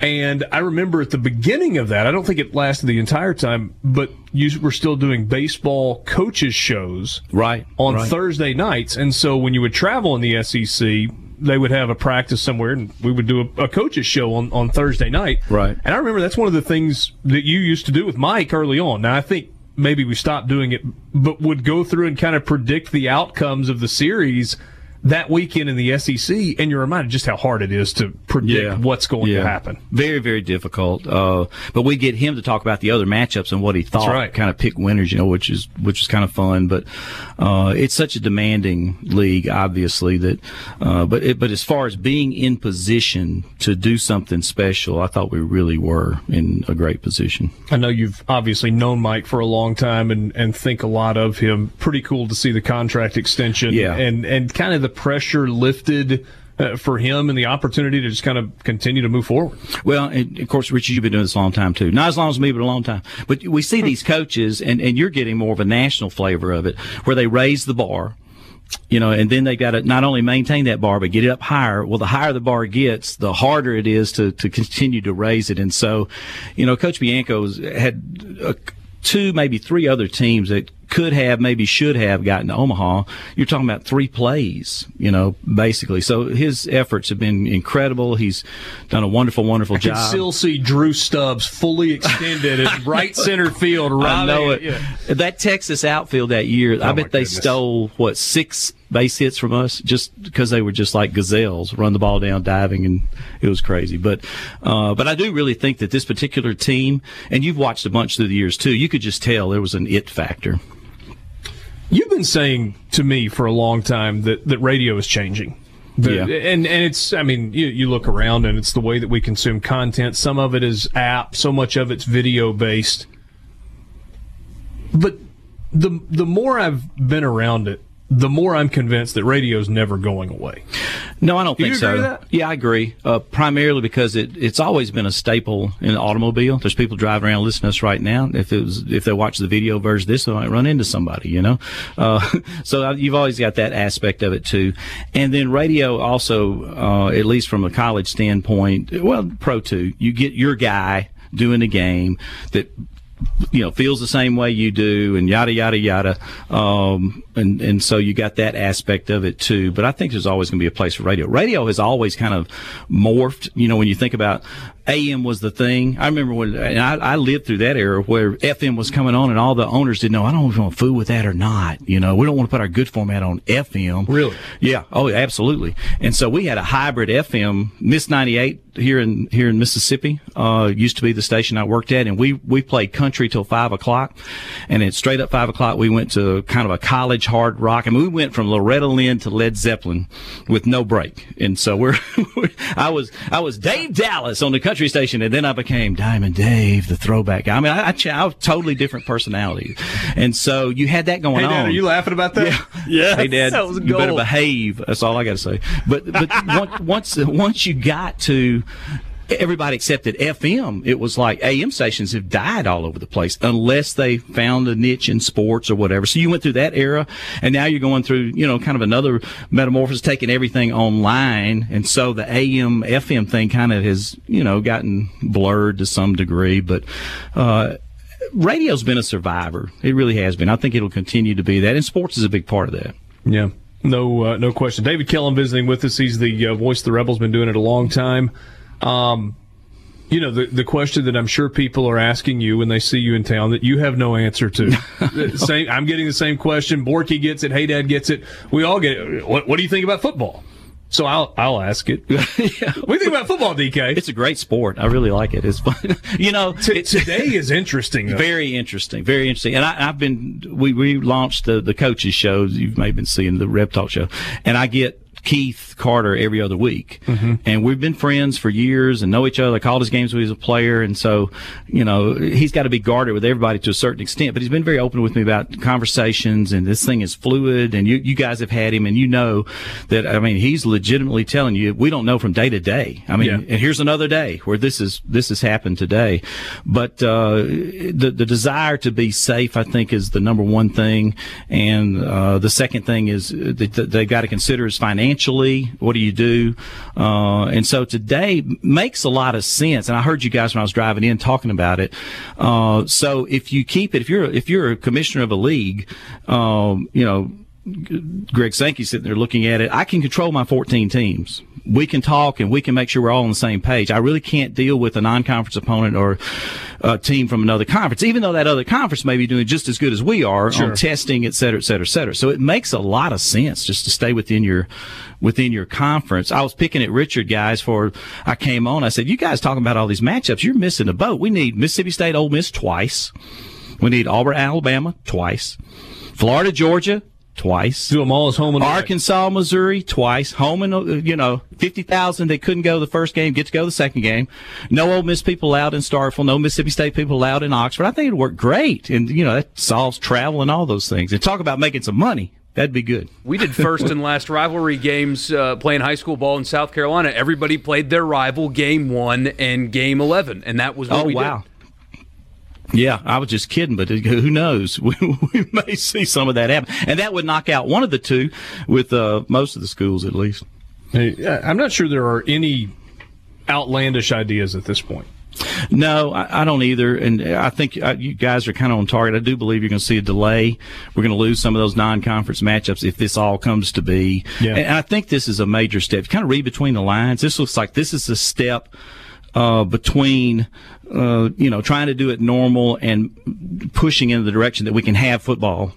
And I remember at the beginning of that, I don't think it lasted the entire time, but you were still doing baseball coaches shows right on right. Thursday nights. And so when you would travel in the SEC, they would have a practice somewhere and we would do a, a coaches show on, on Thursday night. Right. And I remember that's one of the things that you used to do with Mike early on. Now I think maybe we stopped doing it, but would go through and kind of predict the outcomes of the series that weekend in the SEC, and you're reminded just how hard it is to predict yeah. what's going yeah. to happen. Very, very difficult. Uh, but we get him to talk about the other matchups and what he thought. Right. Kind of pick winners, you know, which is which is kind of fun. But uh, it's such a demanding league, obviously that. Uh, but it, but as far as being in position to do something special, I thought we really were in a great position. I know you've obviously known Mike for a long time and, and think a lot of him. Pretty cool to see the contract extension. Yeah. And and kind of the pressure lifted uh, for him and the opportunity to just kind of continue to move forward. Well, of course, Richie, you've been doing this a long time too. Not as long as me, but a long time. But we see these coaches, and, and you're getting more of a national flavor of it, where they raise the bar. You know, and then they got to not only maintain that bar, but get it up higher. Well, the higher the bar gets, the harder it is to, to continue to raise it. And so, you know, Coach Bianco's had a, two, maybe three other teams that could have, maybe should have gotten to Omaha. You're talking about three plays, you know, basically. So his efforts have been incredible. He's done a wonderful, wonderful I job. can still see Drew Stubbs fully extended in right center field. Right I know it. Yeah. That Texas outfield that year, oh I bet they stole what six base hits from us just because they were just like gazelles, run the ball down, diving, and it was crazy. But uh, but I do really think that this particular team, and you've watched a bunch through the years too, you could just tell there was an it factor. You've been saying to me for a long time that, that radio is changing. The, Yeah. And and it's I mean you you look around and it's the way that we consume content. Some of it is app, so much of it's video based. But the the more I've been around it, the more I'm convinced that radio's never going away. No, I don't Do think you so. with that? Yeah, I agree. Uh, primarily because it, it's always been a staple in the automobile. There's people driving around listening to us right now. If it was, if they watch the video version of this, they might run into somebody, you know? Uh, so uh, you've always got that aspect of it too. And then radio also, uh, at least from a college standpoint, well, pro too, you get your guy doing the game that you know feels the same way you do and yada yada yada. Um and and so you got that aspect of it too. But i think there's always going to be a place for radio. Radio has always kind of morphed you know when you think about am was the thing i remember when and i, I lived through that era where fm was coming on and all the owners didn't know i don't know if we want to fool with that or not you know we don't want to put our good format on fm Really? yeah. Oh, yeah, absolutely. And so we had a hybrid FM, Miss 98 here in, here in Mississippi, uh, used to be the station I worked at. And we, we played country till five o'clock. And then straight up five o'clock, we went to kind of a college hard rock. I mean, we went from Loretta Lynn to Led Zeppelin with no break. And so we're, I was, I was Dave Dallas on the country station. And then I became Diamond Dave, the throwback guy. I mean, I, I, ch- I have totally different personality. And so you had that going Hey on. Are you laughing about that? Yeah. yeah. Hey, Dad, That was you better behave. That's all I got to say. But but once once once you got to everybody accepted FM, it was like AM stations have died all over the place unless they found a niche in sports or whatever. So you went through that era, and now you're going through you know kind of another metamorphosis, taking everything online, and so the AM FM thing kind of has you know gotten blurred to some degree, but. uh radio's been a survivor. It really has been. I think it'll continue to be that, and sports is a big part of that. Yeah, no, uh, no question. David Kellum visiting with us. He's the uh, voice of the Rebels. Been doing it a long time. Um, you know the the question that I'm sure people are asking you when they see you in town that you have no answer to. Same, I'm getting the same question. Borky gets it. Hey, Dad gets it. We all get it. What, what do you think about football? So I'll I'll ask it. What do you think about football, DK? It's a great sport. I really like it. It's fun. you know, T- today is interesting. Though. very interesting. Very interesting. And I, I've been we we launched the the coaches shows. You've maybe been seeing the Reb Talk show, and I get. Keith Carter every other week, and we've been friends for years and know each other. I called his games when he was a player, and so you know he's got to be guarded with everybody to a certain extent. But he's been very open with me about conversations, and this thing is fluid. And you you guys have had him, and you know that I mean he's legitimately telling you we don't know from day to day. I mean, Yeah. and here's another day where this is this has happened today but uh, the the desire to be safe i think is the number one thing and uh, the second thing is that they've got to consider is financially what do you do uh, and so today makes a lot of sense and i heard you guys when i was driving in talking about it uh, so if you keep it if you're if you're a commissioner of a league um, you know Greg Sankey sitting there looking at it. I can control my 14 teams. We can talk and we can make sure we're all on the same page. I really can't deal with a non-conference opponent or a team from another conference, even though that other conference may be doing just as good as we are Sure. on testing, et cetera, et cetera, et cetera. So it makes a lot of sense just to stay within your, within your conference. I was picking at Richard guys for, I came on. I said, you guys talking about all these matchups. You're missing the boat. We need Mississippi State, Ole Miss twice. We need Auburn, Alabama twice. Florida, Georgia twice. Do them all as home and away. Arkansas, Missouri, twice. Home and, uh, you know, 50,000 they couldn't go the first game, get to go the second game. No Ole Miss people allowed in Starkville, no Mississippi State people allowed in Oxford. I think it'd work great. And, you know, that solves travel and all those things. And talk about making some money. That'd be good. We did first and last rivalry games uh, playing high school ball in South Carolina. Everybody played their rival game one and game 11, and that was what Oh, we wow. Yeah, I was just kidding, but who knows? We, we may see some of that happen. And that would knock out one of the two with uh, most of the schools, at least. Hey, I'm not sure there are any outlandish ideas at this point. No, I, I don't either. And I think uh, you guys are kind of on target. I do believe you're going to see a delay. We're going to lose some of those non-conference matchups if this all comes to be. Yeah. And I think this is a major step. Kind of read between the lines. This looks like this is a step uh, between, uh, you know, trying to do it normal and pushing in the direction that we can have football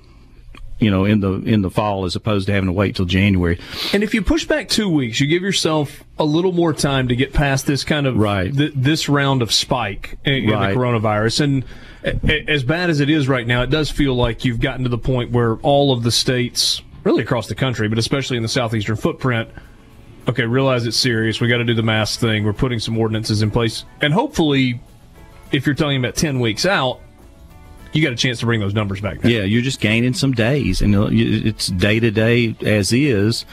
you know, in the in the fall as opposed to having to wait till January. And if you push back two weeks, you give yourself a little more time to get past this kind of right. Th- this round of spike in, right. in the coronavirus. And a- as bad as it is right now, it does feel like you've gotten to the point where all of the states, really across the country, but especially in the southeastern footprint, okay, realize it's serious. We got to do the mask thing. We're putting some ordinances in place, and hopefully, if you're talking about ten weeks out you got a chance to bring those numbers back. Down. Yeah, you're just gaining some days, and uh, it's day to day as is.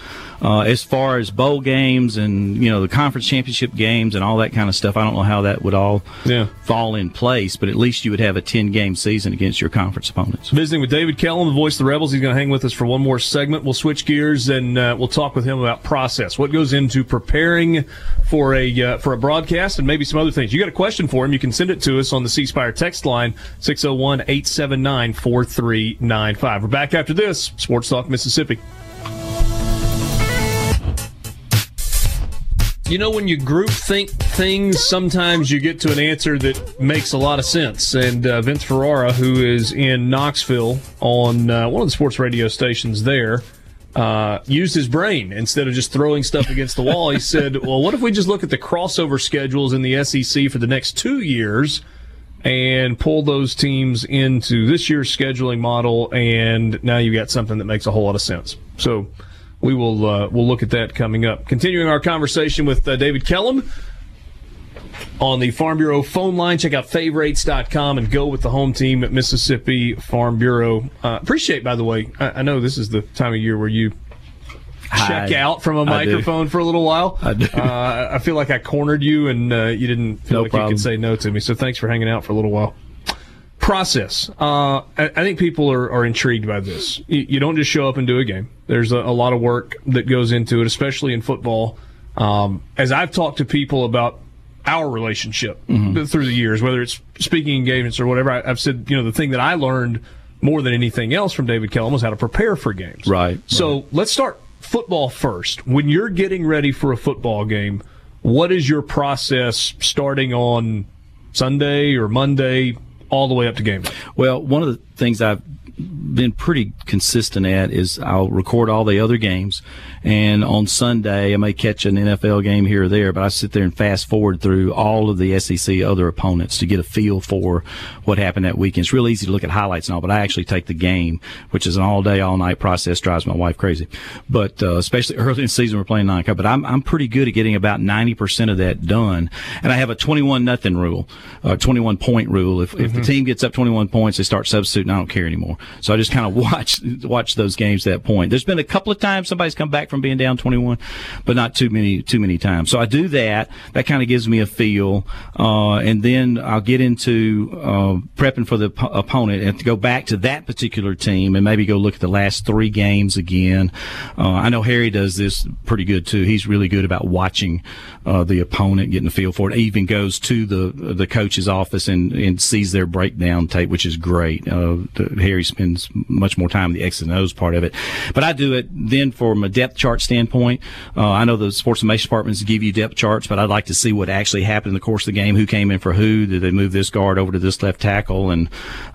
Uh, as far as bowl games and you know the conference championship games and all that kind of stuff, I don't know how that would all yeah. fall in place, but at least you would have a ten game season against your conference opponents. Visiting with David Kellum, the voice of the Rebels, he's going to hang with us for one more segment. We'll switch gears and uh, we'll talk with him about process, what goes into preparing for a uh, for a broadcast, and maybe some other things. You got a question for him? You can send it to us on the C Spire text line 601 879 4395. We're back after this Sports Talk Mississippi. You know, when you group think things, sometimes you get to an answer that makes a lot of sense. And uh, Vince Ferrara, who is in Knoxville on uh, one of the sports radio stations there, uh, used his brain instead of just throwing stuff against the wall. He said, Well, what if we just look at the crossover schedules in the SEC for the next two years and pull those teams into this year's scheduling model? And now you've got something that makes a whole lot of sense. So, we will uh, we'll look at that coming up. Continuing our conversation with uh, David Kellum on the Farm Bureau phone line. Check out favorites.com and go with the home team at Mississippi Farm Bureau. Uh, appreciate, by the way, I, I, know this is the time of year where you check I, out from a microphone for a little while. I do. Uh, I feel like I cornered you and uh, you didn't feel no like problem. you could say no to me. So thanks for hanging out for a little while process. Uh, I, I, think people are, are intrigued by this. You, you, don't just show up and do a game. There's a, a lot of work that goes into it, especially in football. Um, as I've talked to people about our relationship mm-hmm. through the years, whether it's speaking engagements or whatever, I, have said, you know, the thing that I learned more than anything else from David Kellum was how to prepare for games. Right. So right. let's start football first. When you're getting ready for a football game, what is your process starting on Sunday or Monday, all the way up to game day? Well, one of the things I've been pretty consistent at is I'll record all the other games, and on Sunday I may catch an NFL game here or there, but I sit there and fast forward through all of the SEC other opponents to get a feel for what happened that weekend. It's real easy to look at highlights and all, but I actually take the game, which is an all day, all night process, drives my wife crazy. But uh, especially early in the season, we're playing nine. But I'm I'm pretty good at getting about ninety percent of that done, and I have a twenty-one nothing rule, uh, twenty-one point rule. If mm-hmm. if the mm-hmm. team gets up twenty-one points, they start substituting. I don't care anymore. So I just kind of watch watch those games to that point. There's been a couple of times somebody's come back from being down 21, but not too many too many times. So I do that. That kind of gives me a feel, uh, and then I'll get into uh, prepping for the opponent and to go back to that particular team and maybe go look at the last three games again. Uh, I know Harry does this pretty good too. He's really good about watching uh, the opponent, getting a feel for it. He even goes to the the coach's office and, and sees their breakdown tape, which is great. Uh, the, Harry spends much more time in the X and O's part of it. But I do it then for my depth chart standpoint. Uh, I know the sports information departments give you depth charts, but I'd like to see what actually happened in the course of the game. Who came in for who? Did they move this guard over to this left tackle? And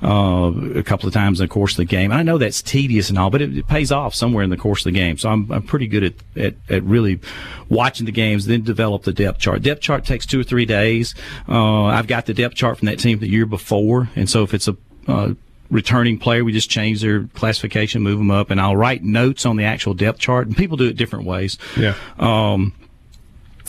uh, a couple of times in the course of the game. I know that's tedious and all, but it, it, pays off somewhere in the course of the game. So I'm, I'm pretty good at, at, at really watching the games, then develop the depth chart. Depth chart takes two or three days. Uh, I've got the depth chart from that team the year before, and so if it's a uh, returning player. We just change their classification, move them up, and I'll write notes on the actual depth chart. And people do it different ways. Yeah. Um,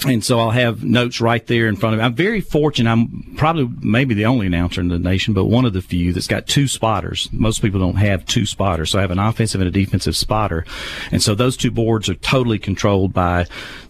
and so I'll have notes right there in front of me. I'm very fortunate. I'm probably maybe the only announcer in the nation, but one of the few that's got two spotters. Most people don't have two spotters. So I have an offensive and a defensive spotter. And so those two boards are totally controlled by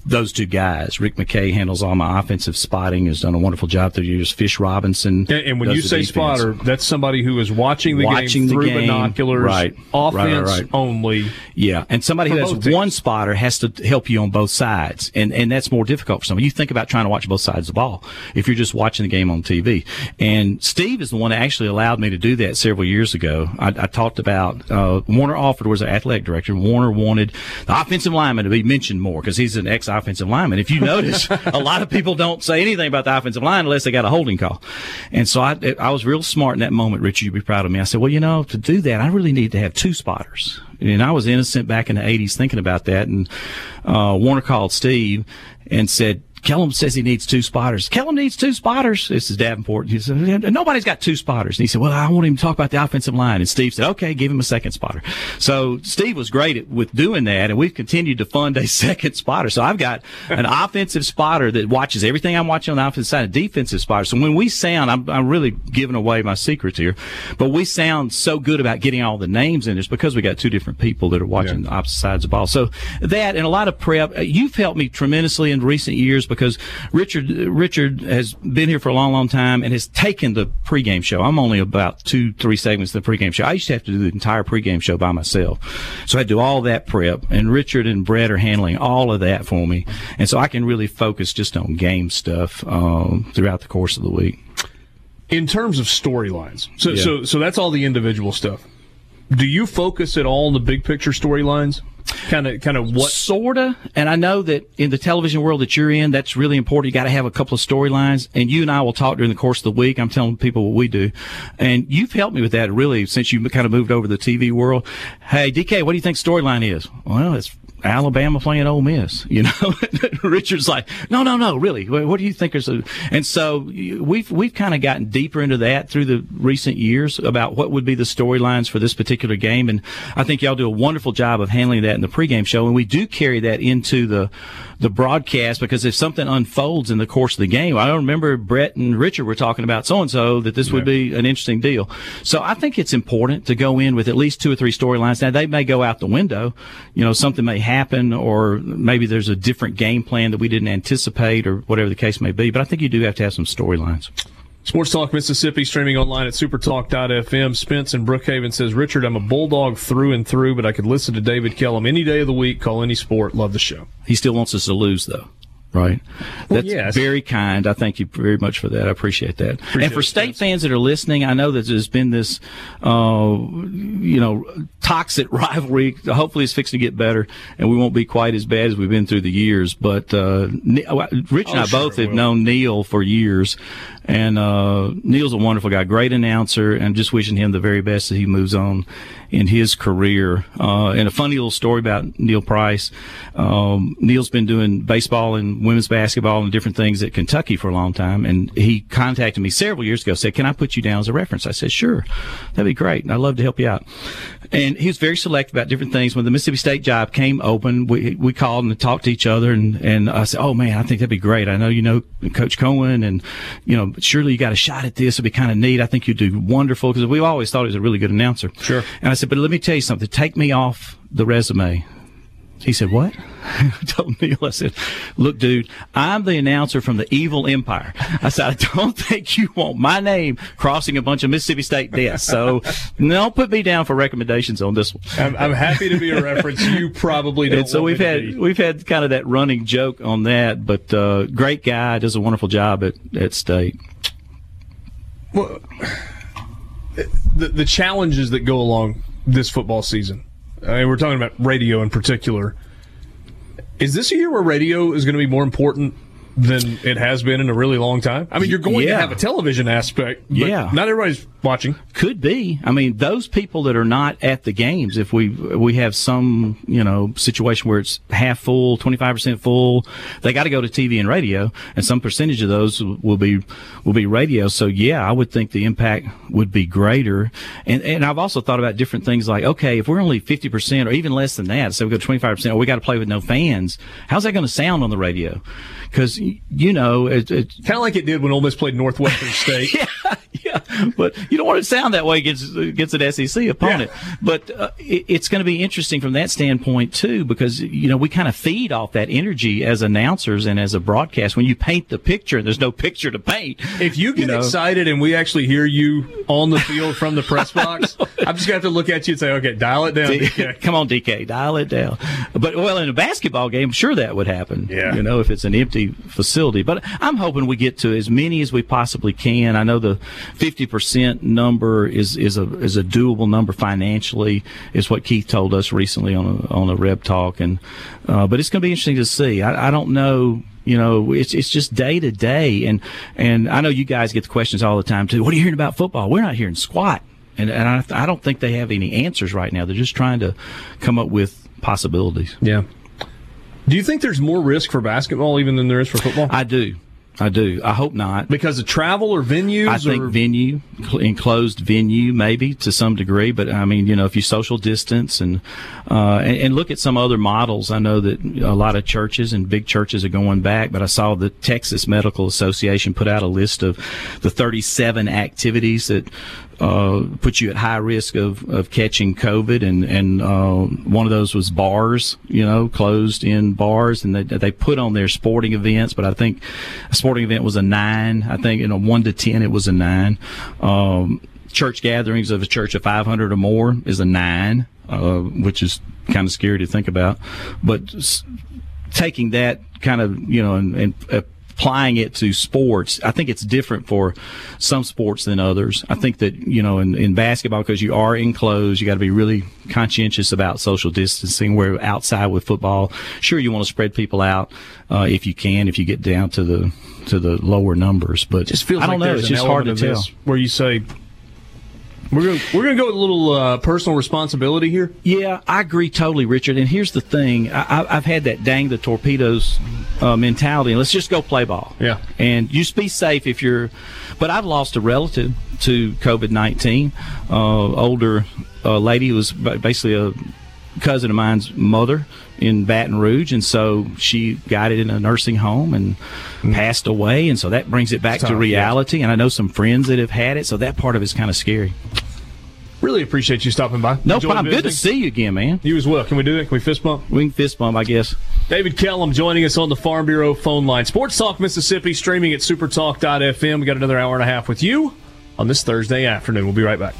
those two guys. Rick McKay handles all my offensive spotting, has done a wonderful job through years. Fish Robinson. And, and when you say defense. spotter, that's somebody who is watching the watching game the through game. binoculars, right. offense right, right, right. only. Yeah. And somebody who has one spotter has to help you on both sides. And, and that's more difficult for some. You think about trying to watch both sides of the ball if you're just watching the game on TV. And Steve is the one that actually allowed me to do that several years ago. I, I talked about uh, Warner Alford was the athletic director. Warner wanted the offensive lineman to be mentioned more because he's an ex-offensive lineman. If you notice, a lot of people don't say anything about the offensive line unless they got a holding call. And so I, I was real smart in that moment, Richard. You'd be proud of me. I said, well, you know, to do that, I really need to have two spotters. And I was innocent back in the 80s thinking about that. And uh, Warner called Steve and said, Kellum says he needs two spotters. Kellum needs two spotters. This is Davenport. He said, nobody's got two spotters. And he said, well, I want him to talk about the offensive line. And Steve said, okay, give him a second spotter. So Steve was great at, with doing that. And we've continued to fund a second spotter. So I've got an offensive spotter that watches everything I'm watching on the offensive side, a defensive spotter. So when we sound, I'm, I'm really giving away my secrets here, but we sound so good about getting all the names in. It's because we got two different people that are watching yeah. the opposite sides of the ball. So that and a lot of prep, you've helped me tremendously in recent years because Richard Richard has been here for a long, long time and has taken the pregame show. I'm only about two, three segments of the pregame show. I used to have to do the entire pregame show by myself, so I do all that prep. And Richard and Brett are handling all of that for me, and so I can really focus just on game stuff um, throughout the course of the week. In terms of storylines, so yeah. so so that's all the individual stuff. Do you focus at all on the big picture storylines? Kind of kind of what sorta. And i know that in the television world that you're in that's really important. You got to have a couple of storylines. And you and i will talk during the course of the week. I'm telling people what we do. And you've helped me with that really since you kind of moved over to the tv world. Hey dk what do you think storyline is? Well it's Alabama playing Ole Miss, you know. Richard's like, no, no, no, really. What do you think is? A... And so we've we've kind of gotten deeper into that through the recent years about what would be the storylines for this particular game, and I think y'all do a wonderful job of handling that in the pregame show, and we do carry that into the the broadcast because if something unfolds in the course of the game, I don't remember Brett and Richard were talking about so and so that this would be an interesting deal. So I think it's important to go in with at least two or three storylines. Now they may go out the window, you know, something may happen or maybe there's a different game plan that we didn't anticipate or whatever the case may be. But I think you do have to have some storylines. Sports Talk Mississippi streaming online at supertalk.fm. Spence in Brookhaven says, Richard, I'm a bulldog through and through, but I could listen to David Kellum any day of the week, call any sport. Love the show. He still wants us to lose, though right? Well, That's yes. very kind. I thank you very much for that. I appreciate that. Appreciate and for state it, fans that are listening, I know that there's been this, uh, you know, toxic rivalry. Hopefully, it's fixing to get better, and we won't be quite as bad as we've been through the years. But uh, Rich and oh, I sure both have known Neil for years, and uh, Neil's a wonderful guy, great announcer, and just wishing him the very best as he moves on in his career. Uh, and a funny little story about Neil Price. Um, Neil's been doing baseball and women's basketball and different things at Kentucky for a long time, and he contacted me several years ago. Said, "Can I put you down as a reference?" I said, "Sure, that'd be great. I'd love to help you out." And he was very selective about different things. When the Mississippi State job came open, we we called and talked to each other, and and I said, "Oh man, I think that'd be great. I know you know Coach Cohen, and you know surely you got a shot at this. It'd be kind of neat. I think you'd do wonderful because we always thought he was a really good announcer." Sure. And I said, "But let me tell you something. Take me off the resume." He said, What? I told Neil, I said, Look, dude, I'm the announcer from the evil empire. I said, I don't think you want my name crossing a bunch of Mississippi State deaths. So don't put me down for recommendations on this one. I'm, I'm happy to be a reference. You probably don't. And so we've had we've had kind of that running joke on that, but uh, great guy, does a wonderful job at, at State. Well, the the challenges that go along this football season I mean, we're talking about radio in particular. Is this a year where radio is going to be more important than it has been in a really long time? I mean, you're going yeah. to have a television aspect, yeah. Not everybody's watching. Could be. I mean, those people that are not at the games, if we we have some you know situation where it's half full, twenty five percent full, they got to go to TV and radio, and some percentage of those will be will be radio. So yeah, I would think the impact would be greater. And and I've also thought about different things like okay, if we're only fifty percent or even less than that, so we go twenty five percent, or we got to play with no fans, how's that going to sound on the radio? Because you know, it, kind of like it did when Ole Miss played Northwestern State. yeah, yeah. but you don't want to sound that way against against an SEC opponent. Yeah. But uh, it, it's going to be interesting from that standpoint too, because you know we kind of feed off that energy as announcers and as a broadcast. When you paint the picture, and there's no picture to paint. If you get you know, excited and we actually hear you on the field from the press box, I'm just gonna have to look at you and say, okay, dial it down. Come on, DK, dial it down. But well, in a basketball game, sure that would happen. Yeah. You know, if it's an empty facility. But I'm hoping we get to as many as we possibly can. I know the 50% number is is a is a doable number financially. Is what Keith told us recently on a, on a Reb Talk, and uh, but it's going to be interesting to see. I, I don't know you know, it's it's just day to day, and and I know you guys get the questions all the time too. What are you hearing about football? We're not hearing squat, and and I, I don't think they have any answers right now. They're just trying to come up with possibilities. Yeah. Do you think there's more risk for basketball even than there is for football? I do. I do. I hope not. Because of travel or venues? I think or? venue, enclosed venue, maybe to some degree. But I mean, you know, if you social distance and, uh, and, and look at some other models, I know that a lot of churches and big churches are going back. But I saw the Texas Medical Association put out a list of the 37 activities that uh, put you at high risk of, of catching COVID, and and uh, one of those was bars, you know, closed in bars, and they they put on their sporting events, but I think a sporting event was a nine. I think in a one to ten it was a nine. Um, church gatherings of a church of 500 or more is a nine, uh, which is kind of scary to think about, but taking that kind of you know and, and uh, applying it to sports, I think it's different for some sports than others. I think that, you know, in, in basketball, because you are enclosed, you got to be really conscientious about social distancing. Where outside with football, sure, you want to spread people out uh, if you can, if you get down to the to the lower numbers. But it just feels I don't like know. It's just hard to tell. Where you say we're going we're going to go with a little uh, personal responsibility here. Yeah, I agree totally, Richard. And here's the thing: I, have had that dang the torpedoes uh, mentality. Let's just go play ball. Yeah, and just be safe if you're. But I've lost a relative to COVID nineteen. Uh, older uh, lady who was basically a cousin of mine's mother in Baton Rouge, and so she got it in a nursing home and mm. passed away, and so that brings it back to reality. And I know some friends that have had it, so that part of it's kind of scary. Really appreciate you stopping by. No problem. Good to see you again, man. You as well. Can we do it? Can we fist bump? We can fist bump, I guess. David Kellum joining us on the Farm Bureau phone line. Sports Talk Mississippi streaming at supertalk.fm. We got another hour and a half with you on this Thursday afternoon. We'll be right back.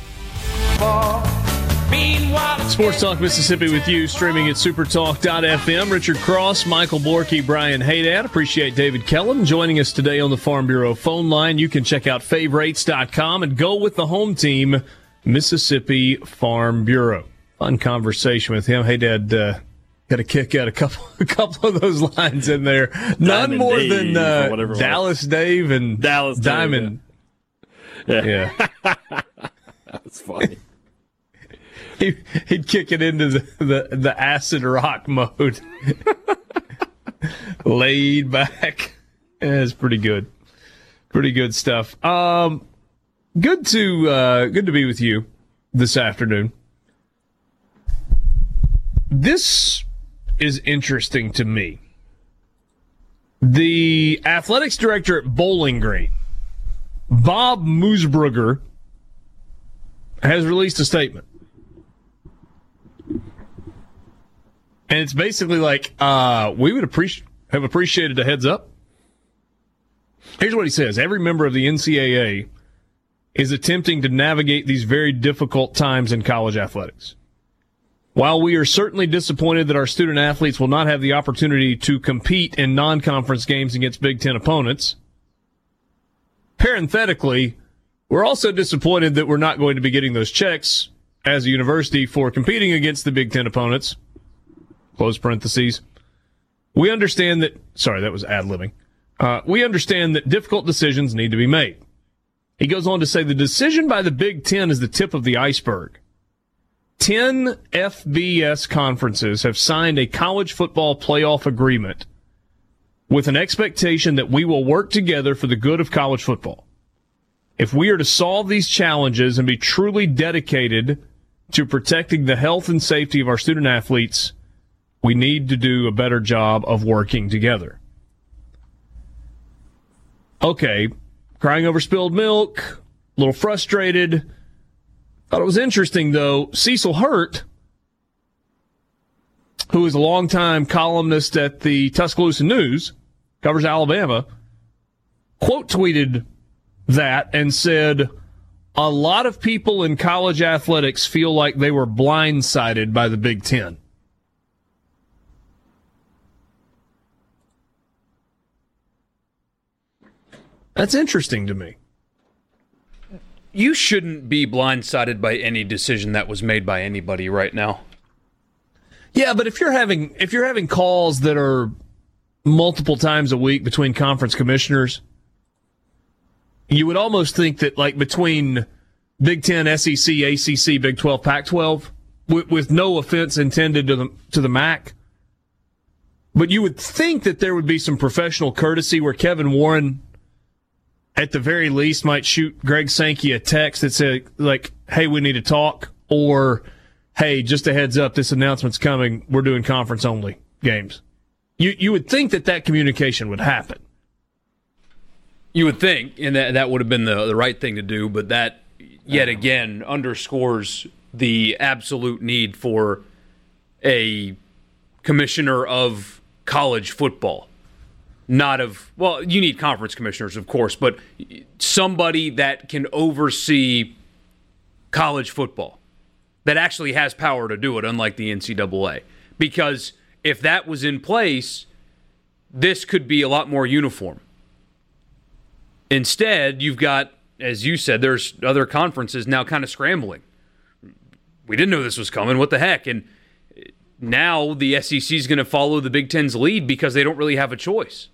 Sports Talk Mississippi with you, streaming at supertalk.fm. Richard Cross, Michael Borky, Brian Haydad. Appreciate David Kellum joining us today on the Farm Bureau phone line. You can check out favorites.com and go with the home team, Mississippi Farm Bureau. Fun conversation with him. Hey, Dad, uh, got a kick out a couple, a couple of those lines in there. None Diamond more Dave, than uh, Dallas Dave and Dallas Diamond. Dave, yeah. yeah. That's funny he, would kick it into the, the, the acid rock mode. Laid back. It's pretty good. Pretty good stuff. Um, good to uh, good to be with you this afternoon. This is interesting to me. The athletics director at Bowling Green, Bob Moosbrugger, has released a statement. And it's basically like, uh, we would have appreciated a heads up. Here's what he says. Every member of the NCAA is attempting to navigate these very difficult times in college athletics. While we are certainly disappointed that our student athletes will not have the opportunity to compete in non-conference games against Big Ten opponents, parenthetically, we're also disappointed that we're not going to be getting those checks as a university for competing against the Big Ten opponents close parentheses. We understand that, sorry, that was ad libbing. Uh, we understand that difficult decisions need to be made. He goes on to say the decision by the Big Ten is the tip of the iceberg. 10 FBS conferences have signed a college football playoff agreement with an expectation that we will work together for the good of college football. If we are to solve these challenges and be truly dedicated to protecting the health and safety of our student athletes, we need to do a better job of working together. Okay, crying over spilled milk, a little frustrated. Thought it was interesting though. Cecil Hurt, who is a longtime columnist at the Tuscaloosa News, covers Alabama, quote tweeted that and said, a lot of people in college athletics feel like they were blindsided by the Big Ten. That's interesting to me. You shouldn't be blindsided by any decision that was made by anybody right now. Yeah, but if you're having if you're having calls that are multiple times a week between conference commissioners, you would almost think that like between Big Ten, SEC, ACC, Big Twelve, Pac twelve, with, with no offense intended to the to the MAC, but you would think that there would be some professional courtesy where Kevin Warren at the very least might shoot Greg Sankey a text that said like, "Hey, we need to talk," or "Hey, just a heads up, this announcement's coming. We're doing conference only games." You you would think that that communication would happen. You would think, and that that would have been the the right thing to do, but that yet again underscores the absolute need for a commissioner of college football not of well you need conference commissioners of course but somebody that can oversee college football that actually has power to do it unlike the ncaa because if that was in place this could be a lot more uniform. Instead you've got as you said there's other conferences now kind of scrambling. We didn't know this was coming what the heck? And now the SEC is going to follow the Big Ten's lead because they don't really have a choice.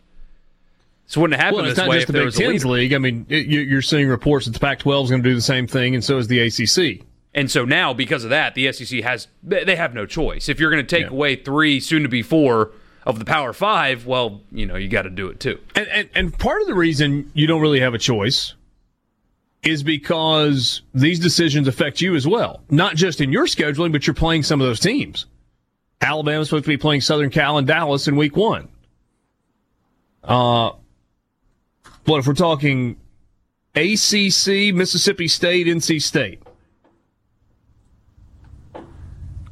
So it wouldn't happen Well, it's this not way just the Big Ten's league. I mean, it, you- you're seeing reports that the Pac-12 is going to do the same thing, and so is the ACC. And so now, because of that, the SEC has they they have no choice. If you're going to take Yeah. away three, soon to be four of the Power Five, well, you know you got to do it too. And, and and part of the reason you don't really have a choice is because these decisions affect you as well. Not just in your scheduling, but you're playing some of those teams. Alabama's supposed to be playing Southern Cal and Dallas in week one. Uh, but if we're talking ACC, Mississippi State, NC State,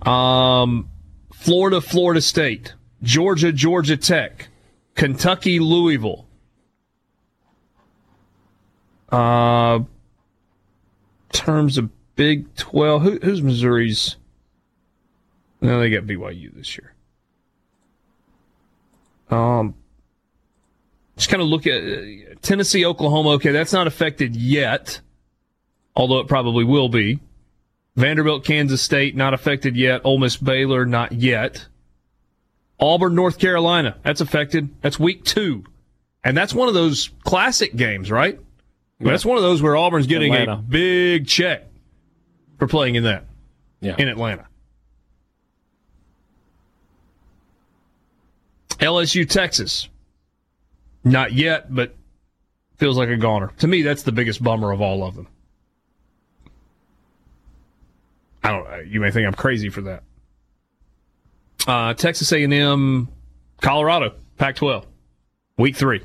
um, Florida, Florida State, Georgia, Georgia Tech, Kentucky, Louisville. Uh, terms of Big Twelve, who, who's Missouri's? No, they got BYU this year. Um, just kind of look at uh, Tennessee, Oklahoma. Okay, that's not affected yet, although it probably will be. Vanderbilt, Kansas State, not affected yet. Ole Miss, Baylor, not yet. Auburn, North Carolina, that's affected. That's week two. And that's one of those classic games, right? That's one of those where Auburn's getting a big check for playing in that, Yeah. in Atlanta. LSU, Texas. Not yet, but feels like a goner. To me, that's the biggest bummer of all of them. I don't. You may think I'm crazy for that. Uh, Texas A&M, Colorado, Pac-12, week three.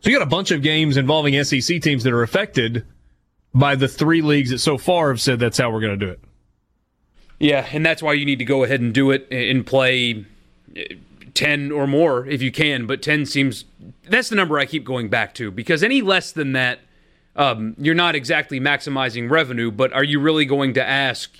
So you got a bunch of games involving SEC teams that are affected by the three leagues that so far have said that's how we're going to do it. Yeah, and that's why you need to go ahead and do it and play uh, 10 or more if you can, but 10 seems that's the number I keep going back to because any less than that um, you're not exactly maximizing revenue, but are you really going to ask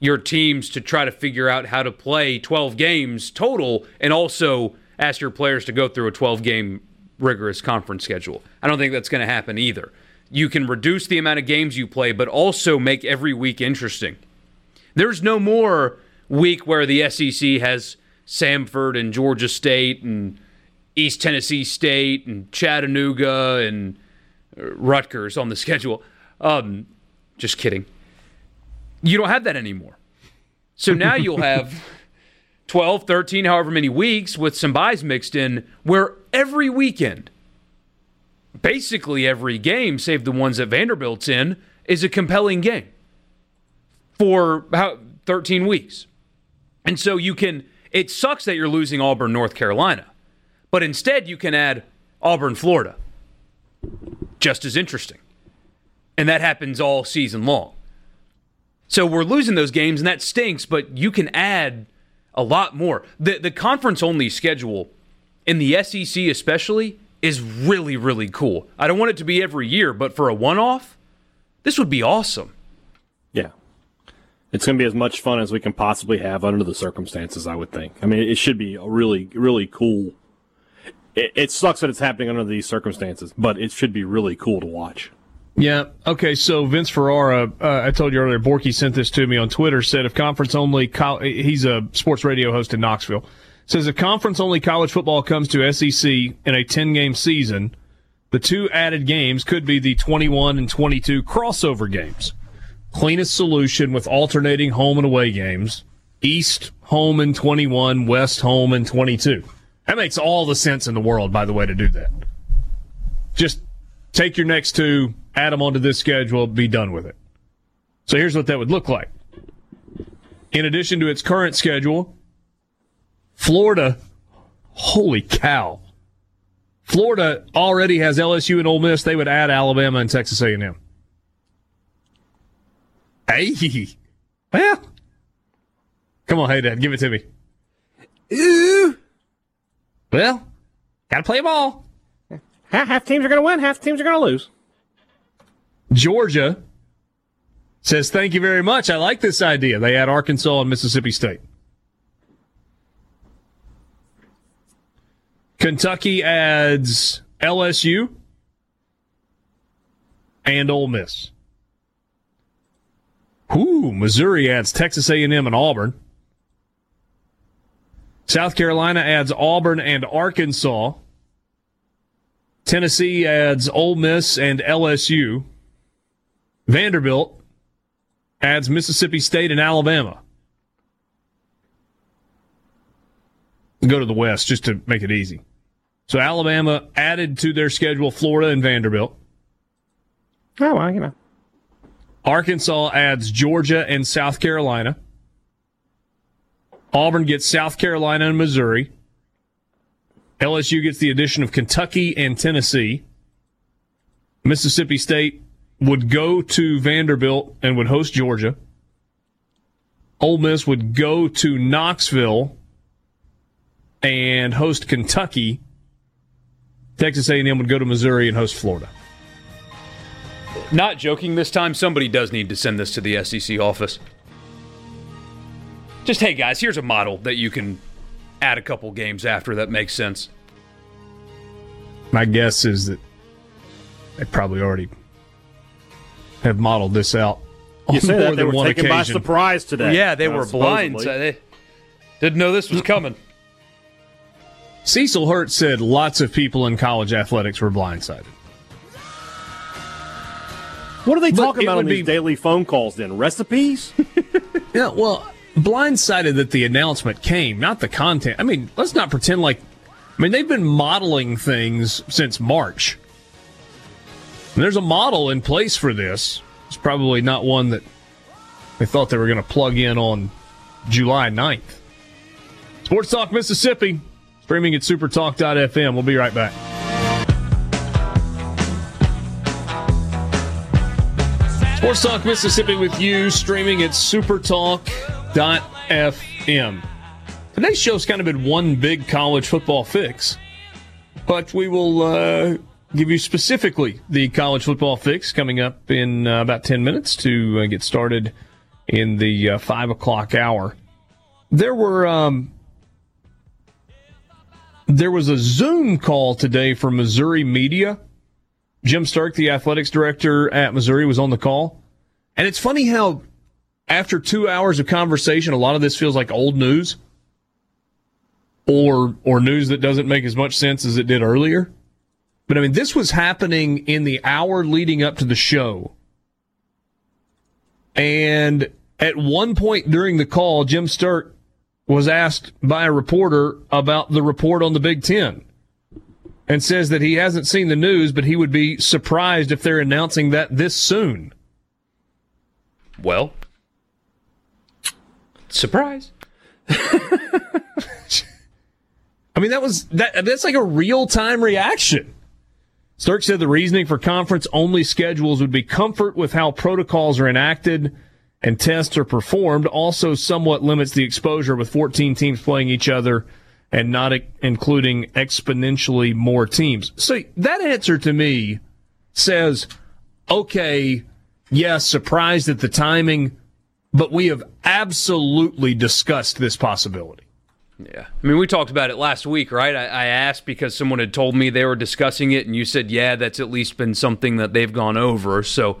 your teams to try to figure out how to play 12 games total and also ask your players to go through a 12 game rigorous conference schedule? I don't think that's going to happen either. You can reduce the amount of games you play, but also make every week interesting. There's no more week where the SEC has Samford and Georgia State and East Tennessee State and Chattanooga and uh, Rutgers on the schedule. Um, just kidding. You don't have that anymore. So now you'll have 12, 13, however many weeks with some buys mixed in, where every weekend, basically every game, save the ones that Vanderbilt's in, is a compelling game for how 13 weeks. And so you can it sucks that you're losing Auburn, North Carolina. But instead you can add Auburn, Florida. just as interesting. And that happens all season long. So we're losing those games, and that stinks, but you can add a lot more. The, the conference only schedule in the SEC, especially, is really, really cool. I don't want it to be every year, but for a one off, this would be awesome. It's going to be as much fun as we can possibly have under the circumstances, I would think. I mean, it should be a really, really cool. It, it sucks that it's happening under these circumstances, but it should be really cool to watch. Yeah. Okay. So Vince Ferrara, uh, I told you earlier, Borky sent this to me on Twitter. Said if conference only, he's a sports radio host in Knoxville. Says if conference only college football comes to SEC in a ten game season, the two added games could be the 21 and 22 crossover games. Cleanest solution with alternating home and away games. East home in 21, West home in 22. That makes all the sense in the world, by the way, to do that. Just take your next two, add them onto this schedule, be done with it. So here's what that would look like. In addition to its current schedule, Florida, holy cow, Florida already has LSU and Ole Miss. They would add Alabama and Texas A&M. Hey, well, come on, hey Dad, give it to me. Ooh. Well, gotta play ball. Half teams are going to win, half teams are going to lose. Georgia says, Thank you very much. I like this idea. They add Arkansas and Mississippi State. Kentucky adds LSU and Ole Miss. Ooh, Missouri adds Texas A&M and Auburn. South Carolina adds Auburn and Arkansas. Tennessee adds Ole Miss and LSU. Vanderbilt adds Mississippi State and Alabama. Go to the West just to make it easy. So Alabama added to their schedule Florida and Vanderbilt. Oh, well, you know. Arkansas adds Georgia and South Carolina. Auburn gets South Carolina and Missouri. LSU gets the addition of Kentucky and Tennessee. Mississippi State would go to Vanderbilt and would host Georgia. Ole Miss would go to Knoxville and host Kentucky. Texas A&M would go to Missouri and host Florida. Not joking this time, somebody does need to send this to the SEC office. Just, hey guys, here's a model that you can add a couple games after that makes sense. My guess is that they probably already have modeled this out. You say that they were taken occasion. by surprise today. Yeah, they uh, were blind. So they didn't know this was coming. Cecil Hurt said lots of people in college athletics were blindsided. What are they talking about on these be, daily phone calls then? Recipes? yeah, well, blindsided that the announcement came, not the content. I mean, let's not pretend like. I mean, they've been modeling things since March. And there's a model in place for this. It's probably not one that they thought they were going to plug in on July 9th. Sports Talk Mississippi. Streaming at supertalk.fm. We'll be right back. Sports Talk Mississippi with you, streaming at supertalk.fm. Today's show's kind of been one big college football fix, but we will uh, give you specifically the college football fix coming up in uh, about 10 minutes to uh, get started in the uh, 5 o'clock hour. There were um, there was a Zoom call today for Missouri media. Jim Sterk, the athletics director at Missouri, was on the call. And it's funny how after two hours of conversation, a lot of this feels like old news or or news that doesn't make as much sense as it did earlier. But I mean, this was happening in the hour leading up to the show. And at one point during the call, Jim Sterk was asked by a reporter about the report on the Big Ten and says that he hasn't seen the news, but he would be surprised if they're announcing that this soon. Well, surprise. I mean, that was that. That's like a real time reaction. Sterk said the reasoning for conference only schedules would be comfort with how protocols are enacted and tests are performed. Also, somewhat limits the exposure with 14 teams playing each other and not including exponentially more teams. So that answer to me says, okay, yes, surprised at the timing, but we have absolutely discussed this possibility. Yeah. I mean, we talked about it last week, right? I, I, asked because someone had told me they were discussing it, and you said, yeah, that's at least been something that they've gone over. So,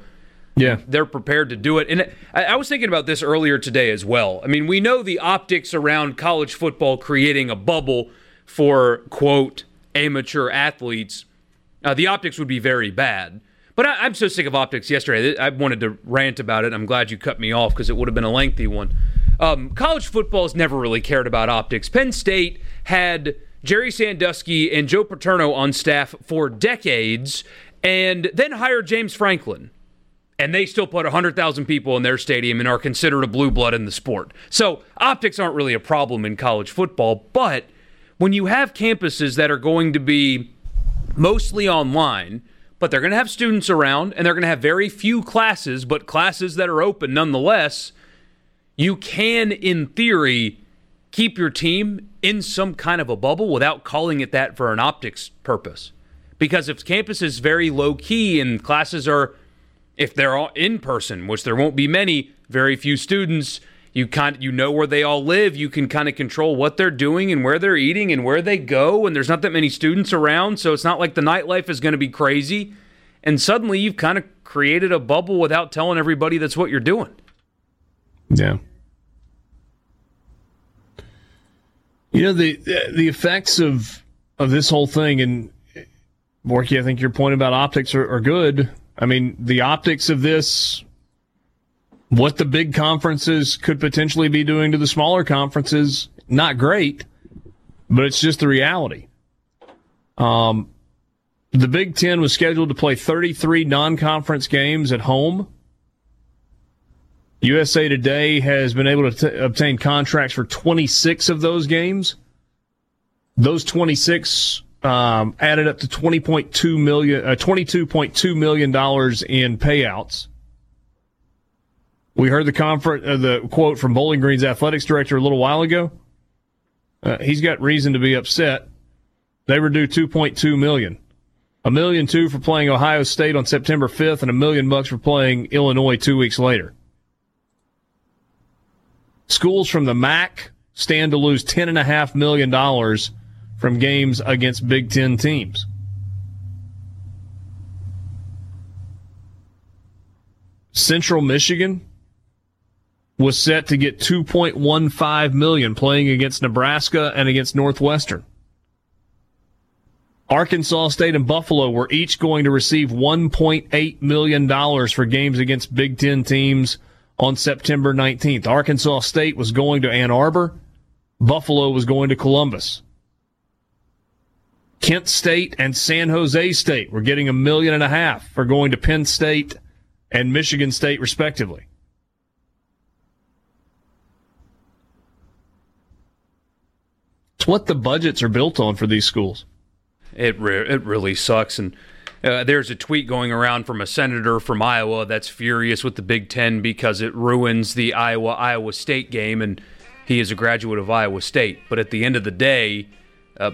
yeah, they're prepared to do it. And I, was thinking about this earlier today as well. I mean, we know the optics around college football creating a bubble for, quote, amateur athletes. Uh, the optics would be very bad. But I, am so sick of optics yesterday. I wanted to rant about it. I'm glad you cut me off because it would have been a lengthy one. Um, college football has never really cared about optics. Penn State had Jerry Sandusky and Joe Paterno on staff for decades and then hired James Franklin. And they still put 100,000 people in their stadium and are considered a blue blood in the sport. So optics aren't really a problem in college football. But when you have campuses that are going to be mostly online, but they're going to have students around and they're going to have very few classes, but classes that are open nonetheless you can, in theory, keep your team in some kind of a bubble without calling it that for an optics purpose. Because if campus is very low key and classes are, if they're all in person, which there won't be many, very few students, you kind you know where they all live. You can kind of control what they're doing and where they're eating and where they go. And there's not that many students around, so it's not like the nightlife is going to be crazy. And suddenly you've kind of created a bubble without telling everybody that's what you're doing. Yeah. You know the the effects of of this whole thing, and Borky, I think your point about optics are, are good. I mean, the optics of this, what the big conferences could potentially be doing to the smaller conferences, not great, but it's just the reality. Um, the Big Ten was scheduled to play 33 non-conference games at home USA Today has been able to t- obtain contracts for 26 of those games. Those 26 um, added up to 20.2 million, uh, 22.2 million dollars in payouts. We heard the conference, uh, the quote from Bowling Green's athletics director a little while ago. Uh, he's got reason to be upset. They were due 2.2 million, a million two for playing Ohio State on September 5th, and a million bucks for playing Illinois two weeks later. Schools from the MAC stand to lose $10.5 million from games against Big Ten teams. Central Michigan was set to get 2.15 million playing against Nebraska and against Northwestern. Arkansas State and Buffalo were each going to receive 1.8 million dollars for games against Big 10 teams on September 19th. Arkansas State was going to Ann Arbor. Buffalo was going to Columbus. Kent State and San Jose State We're getting a million and a half for going to Penn State and Michigan State, respectively. It's what the budgets are built on for these schools. It re- it really sucks, and uh, there's a tweet going around from a senator from Iowa that's furious with the Big Ten because it ruins the Iowa Iowa State game, and he is a graduate of Iowa State. But at the end of the day, uh,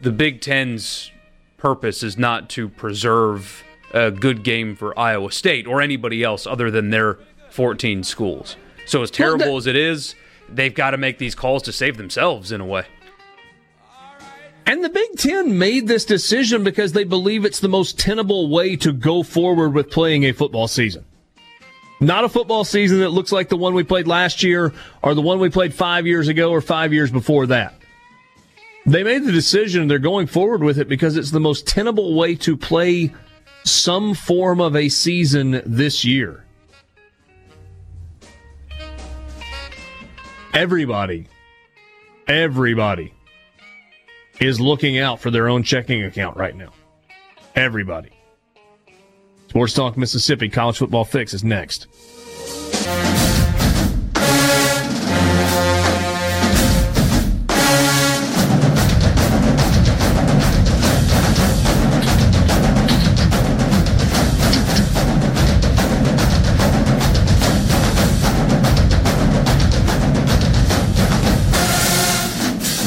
the Big Ten's purpose is not to preserve a good game for Iowa State or anybody else other than their 14 schools. So as terrible well, that- as it is, they've got to make these calls to save themselves in a way. And the Big Ten made this decision because they believe it's the most tenable way to go forward with playing a football season. Not a football season that looks like the one we played last year or the one we played five years ago or five years before that. They made the decision they're going forward with it because it's the most tenable way to play some form of a season this year. Everybody, everybody is looking out for their own checking account right now. Everybody. Sports Talk Mississippi College Football Fix is next.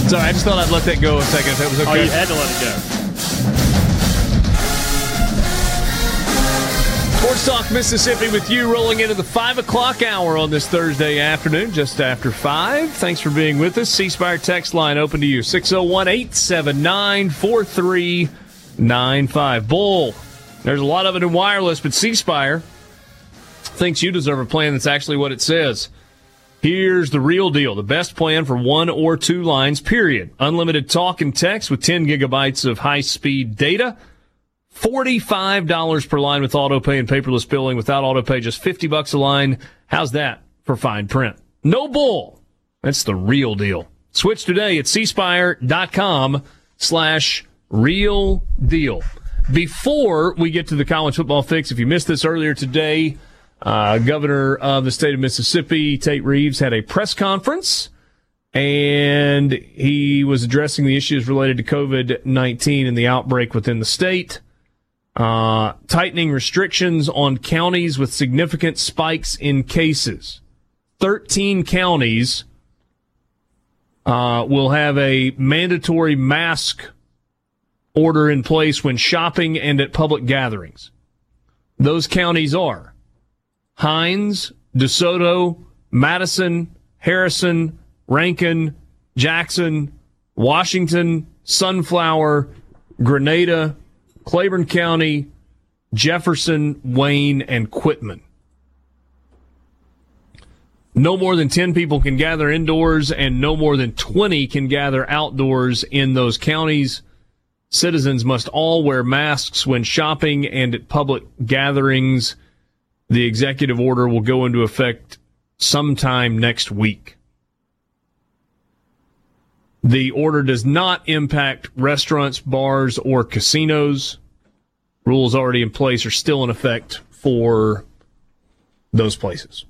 Sorry, I just thought I'd let that go a second. If that was okay. Oh, you had to let it go. Sports Talk Mississippi with you rolling into the 5 o'clock hour on this Thursday afternoon, just after 5. Thanks for being with us. C Spire text line open to you 601 879 4395. Bull, there's a lot of it in wireless, but C Spire thinks you deserve a plan that's actually what it says. Here's the real deal. The best plan for one or two lines, period. Unlimited talk and text with 10 gigabytes of high speed data. $45 per line with auto pay and paperless billing. Without auto pay, just 50 bucks a line. How's that for fine print? No bull. That's the real deal. Switch today at cspire.com slash real deal. Before we get to the college football fix, if you missed this earlier today, uh, Governor of the state of Mississippi, Tate Reeves, had a press conference and he was addressing the issues related to COVID 19 and the outbreak within the state. Uh, tightening restrictions on counties with significant spikes in cases. 13 counties uh, will have a mandatory mask order in place when shopping and at public gatherings. Those counties are Hinds, DeSoto, Madison, Harrison, Rankin, Jackson, Washington, Sunflower, Grenada, Claiborne County, Jefferson, Wayne, and Quitman. No more than 10 people can gather indoors and no more than 20 can gather outdoors in those counties. Citizens must all wear masks when shopping and at public gatherings. The executive order will go into effect sometime next week. The order does not impact restaurants, bars, or casinos. Rules already in place are still in effect for those places.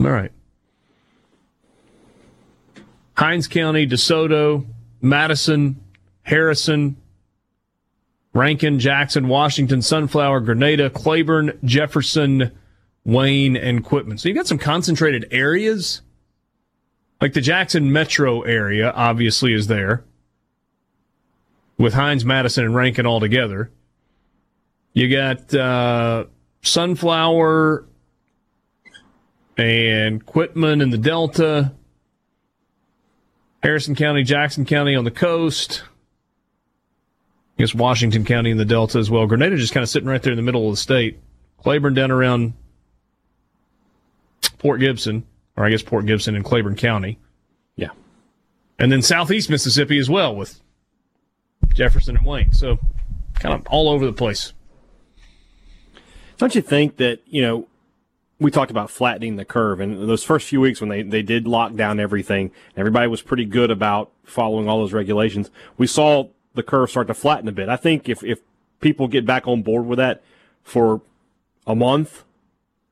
All right. Hinds County, DeSoto, Madison, Harrison, Rankin, Jackson, Washington, Sunflower, Grenada, Claiborne, Jefferson, Wayne, and Quitman. So you've got some concentrated areas. Like the Jackson metro area, obviously, is there with Hinds, Madison, and Rankin all together. You got uh, Sunflower and Quitman in the Delta, Harrison County, Jackson County on the coast. I guess Washington County in the Delta as well. Grenada just kind of sitting right there in the middle of the state. Claiborne down around Port Gibson, or I guess Port Gibson and Claiborne County. Yeah. And then southeast Mississippi as well with Jefferson and Wayne. So kind of all over the place. Don't you think that, you know, we talked about flattening the curve and those first few weeks when they, they did lock down everything, everybody was pretty good about following all those regulations. We saw the curve start to flatten a bit. I think if, if people get back on board with that for a month,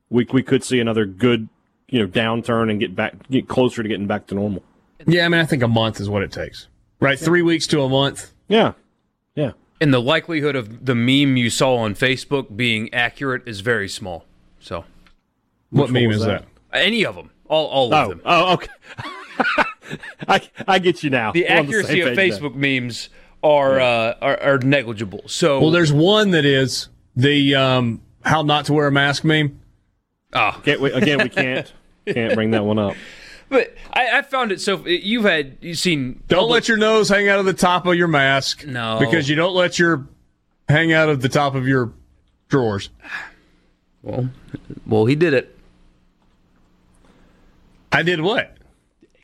we, we could see another good, you know, downturn and get back, get closer to getting back to normal. Yeah, I mean, I think a month is what it takes. Right? Three weeks to a month. Yeah. Yeah. And the likelihood of the meme you saw on Facebook being accurate is very small. So, what meme is that? that? any of them, all, all of Oh, them. oh, okay. I, I get you now. The We're accuracy same of page Facebook memes are, uh, are are negligible. So, Well, there's one that is the um, how not to wear a mask meme. ah, then. Can't we, again, we can't can't bring that one up. but I, I found it so. You've had you've seen. Don't public- let your nose hang out of the top of your mask. No. Because you don't let your hang out of the top of your drawers. Well, well, he did it. I did what?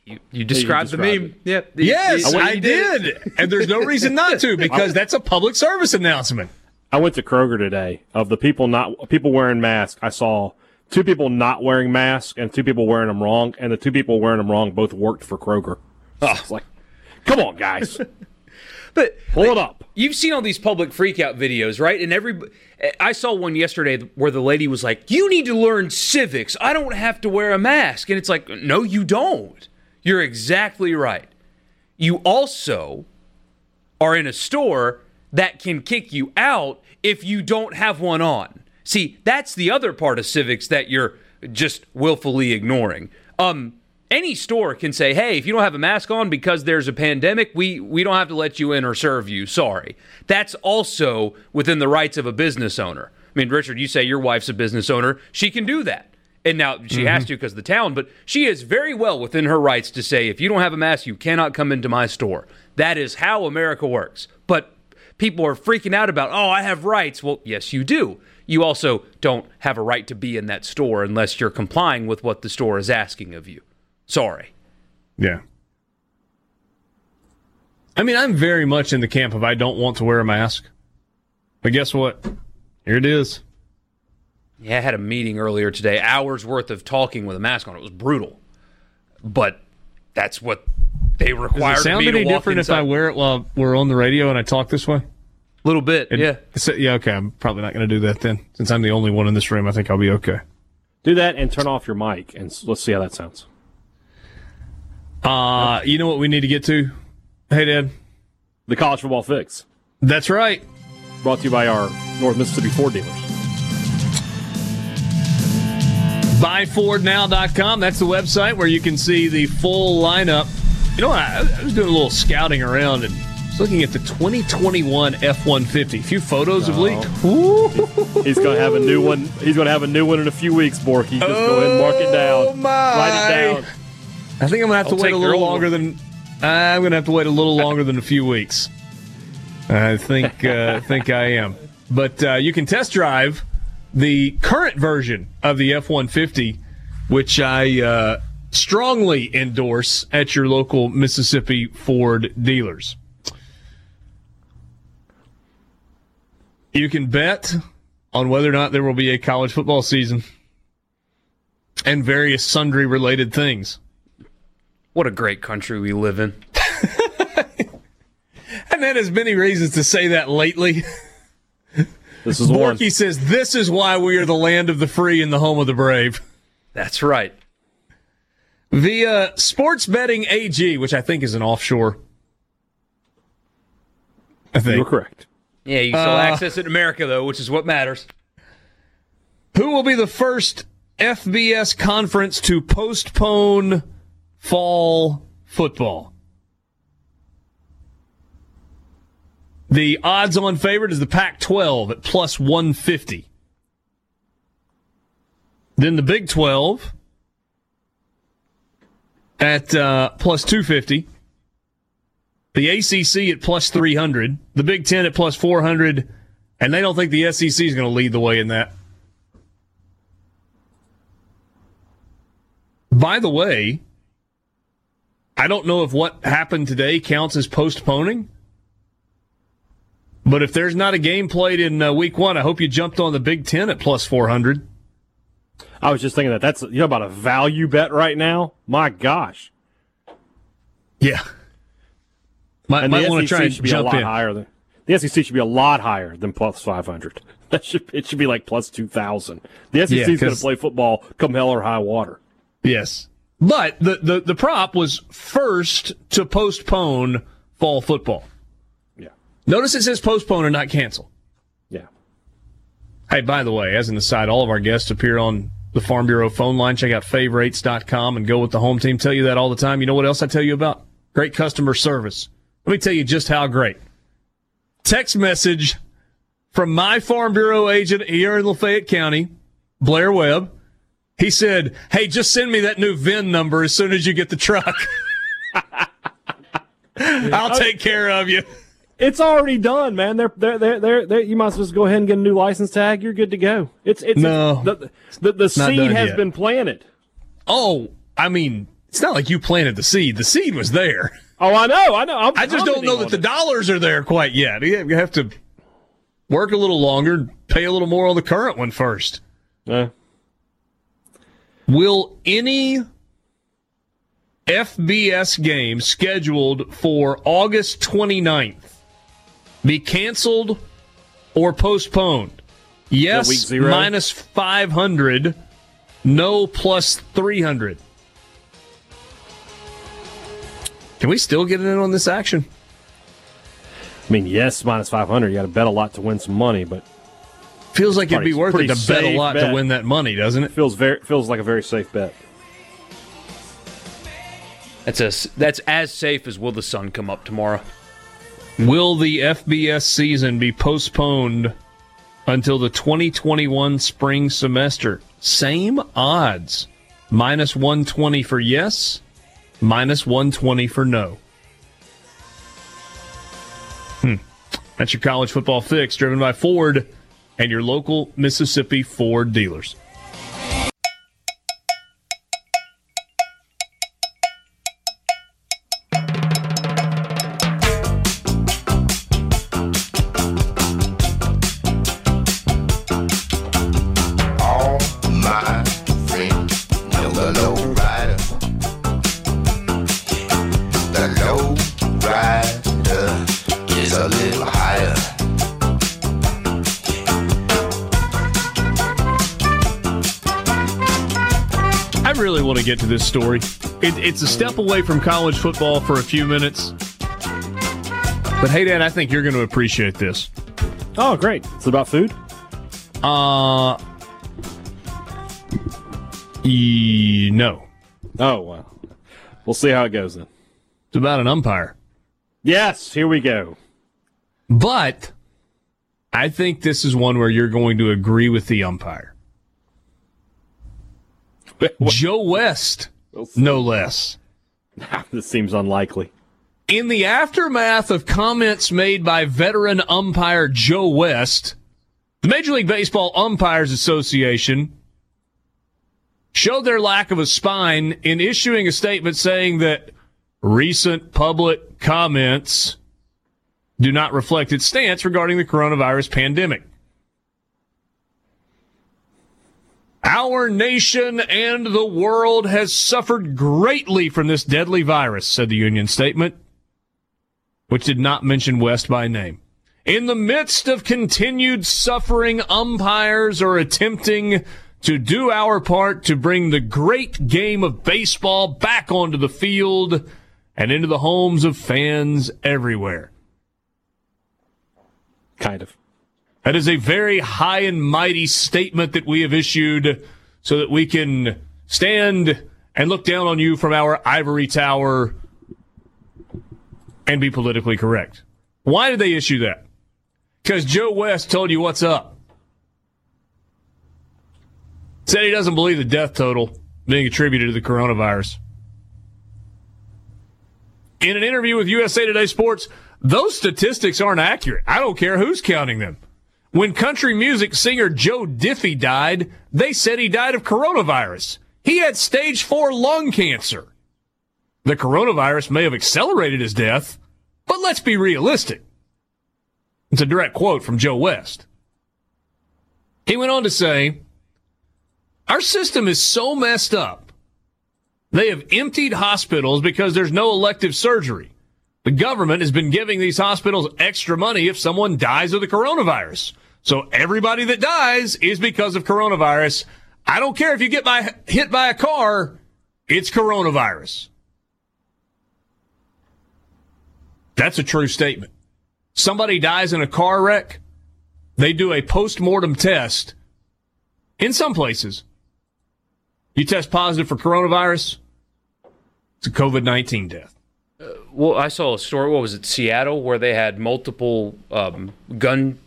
You, you described the described meme. Yeah. the- Yes, the way I you did. and there's no reason not to because that's a public service announcement. I went to Kroger today. Of the people not people wearing masks, I saw two people not wearing masks and two people wearing them wrong, and the two people wearing them wrong both worked for Kroger. Ah. So It's like, come on, guys, But pull it up. You've seen all these public freakout videos, right? And every I saw one yesterday where the lady was like, "You need to learn civics. I don't have to wear a mask." And it's like, "No, you don't. You're exactly right. You also are in a store that can kick you out if you don't have one on." See, that's the other part of civics that you're just willfully ignoring. Um any store can say, "Hey, if you don't have a mask on because there's a pandemic, we we don't have to let you in or serve you. Sorry." That's also within the rights of a business owner. I mean, Richard, you say your wife's a business owner; she can do that. And now she has mm-hmm. to because of the town, but she is very well within her rights to say, if you don't have a mask, you cannot come into my store. That is how America works. But people are freaking out about, oh, I have rights. Well, yes, you do. You also don't have a right to be in that store unless you're complying with what the store is asking of you. Sorry. Yeah. I mean, I'm very much in the camp of I don't want to wear a mask. But guess what? Here it is. Yeah, I had a meeting earlier today, hours worth of talking with a mask on. It was brutal. But that's what they require Does it sound me to any walk different inside. if I wear it while we're on the radio and I talk this way? A little bit, It- yeah. So, yeah, okay. I'm probably not going to do that then. Since I'm the only one in this room, I think I'll be okay. Do that and turn off your mic, and let's see how that sounds. Uh, you know what we need to get to? Hey, Dad. The college football fix, That's right. brought to you by our North Mississippi Ford dealers. BuyFordNow.com. That's the website where you can see the full lineup. You know what? I, I was doing a little scouting around and was looking at the 2021 F 150. A few photos have leaked. Ooh. He's going to have a new one. He's going to have a new one in a few weeks, Borky. Just go ahead and mark it down. Oh, my. Write it down. I think I'm going to have to I'll wait a little longer than. I'm going to have to wait a little longer than a few weeks. I think uh, think I am. But uh, you can test drive the current version of the F 150, which I uh, strongly endorse at your local Mississippi Ford dealers. You can bet on whether or not there will be a college football season and various sundry related things. What a great country we live in. I've had as many reasons to say that lately. This is one. Borky says this is why we are the land of the free and the home of the brave. That's right. Via Sports Betting AG, which I think is an offshore. I think. You're correct. Yeah, you still Uh, access it in America, though, which is what matters. Who will be the first FBS conference to postpone fall football? The odds on favorite is the Pac 12 at plus 150. Then the Big 12 at uh, plus 250. The ACC at plus 300. The Big 10 at plus 400. And they don't think the SEC is going to lead the way in that. By the way, I don't know if what happened today counts as postponing. But if there's not a game played in uh, week one, I hope you jumped on the Big Ten at plus 400. I was just thinking that that's you know about a value bet right now. My gosh, Yeah. Might, and might want to try and should be a lot in. higher than the SEC should be a lot higher than plus five hundred. That should it should be like plus two thousand. The SEC Yeah, is going to play football come hell or high water. Yes. But the, the, the prop was first to postpone fall football. Notice it says postpone and not cancel. yeah. Hey, by the way, as an aside, all of our guests appear on the Farm Bureau phone line. Check out favorites.com and go with the home team. Tell you that all the time. You know what else I tell you about? Great customer service. Let me tell you just how great. Text message from my Farm Bureau agent here in Lafayette County, Blair Webb. He said, Hey, just send me that new VIN number as soon as you get the truck. I'll take care of you. It's already done, man. They're, they're, they're, they're, they're, you might as well just go ahead and get a new license tag. You're good to go. It's, it's, No. the, the, the seed has yet. been planted. Oh, I mean, it's not like you planted the seed. The seed was there. Oh, I know, I know. I'm I just don't know that on the dollars are there quite yet. You have to work a little longer, pay a little more on the current one first. Yeah. Will any FBS game scheduled for August 29th be canceled or postponed? Yes, minus 500. No, plus 300. Can we still get it in on this action? I mean, yes, minus 500. You got to bet a lot to win some money, but Feels like it'd be worth it to bet a safe lot to win that money, doesn't it? feels very feels like a very safe bet. That's as that's as safe as will the sun come up tomorrow. Will the FBS season be postponed until the 2021 spring semester? Same odds. Minus 120 for yes, minus 120 for no. Hmm. That's your college football fix, driven by Ford and your local Mississippi Ford dealers. Get to this story. It, it's a step away from college football for a few minutes. But hey, Dad, I think you're going to appreciate this. Oh, great. It's about food? Uh, e- no. Oh, well. We'll see how it goes then. It's about an umpire. Yes, here we go. But I think this is one where you're going to agree with the umpire. Joe West, no less. this seems unlikely. In the aftermath of comments made by veteran umpire Joe West, the Major League Baseball Umpires Association showed their lack of a spine in issuing a statement saying that recent public comments do not reflect its stance regarding the coronavirus pandemic. Our nation and the world has suffered greatly from this deadly virus, said the union statement, which did not mention West by name. In the midst of continued suffering, umpires are attempting to do our part to bring the great game of baseball back onto the field and into the homes of fans everywhere. Kind of. That is a very high and mighty statement that we have issued so that we can stand and look down on you from our ivory tower and be politically correct. Why did they issue that? Because Joe West told you what's up. Said he doesn't believe the death total being attributed to the coronavirus. In an interview with USA Today Sports, those statistics aren't accurate. I don't care who's counting them. When country music singer Joe Diffie died, they said he died of coronavirus. He had stage four lung cancer. The coronavirus may have accelerated his death, but let's be realistic. It's a direct quote from Joe West. He went on to say, Our system is so messed up. They have emptied hospitals because there's no elective surgery. The government has been giving these hospitals extra money if someone dies of the coronavirus. So everybody that dies is because of coronavirus. I don't care if you get by, hit by a car, it's coronavirus. That's a true statement. Somebody dies in a car wreck, they do a post-mortem test. In some places, you test positive for coronavirus, it's a COVID-19 death. Well, I saw a story. What was it? Seattle, where they had multiple um, gun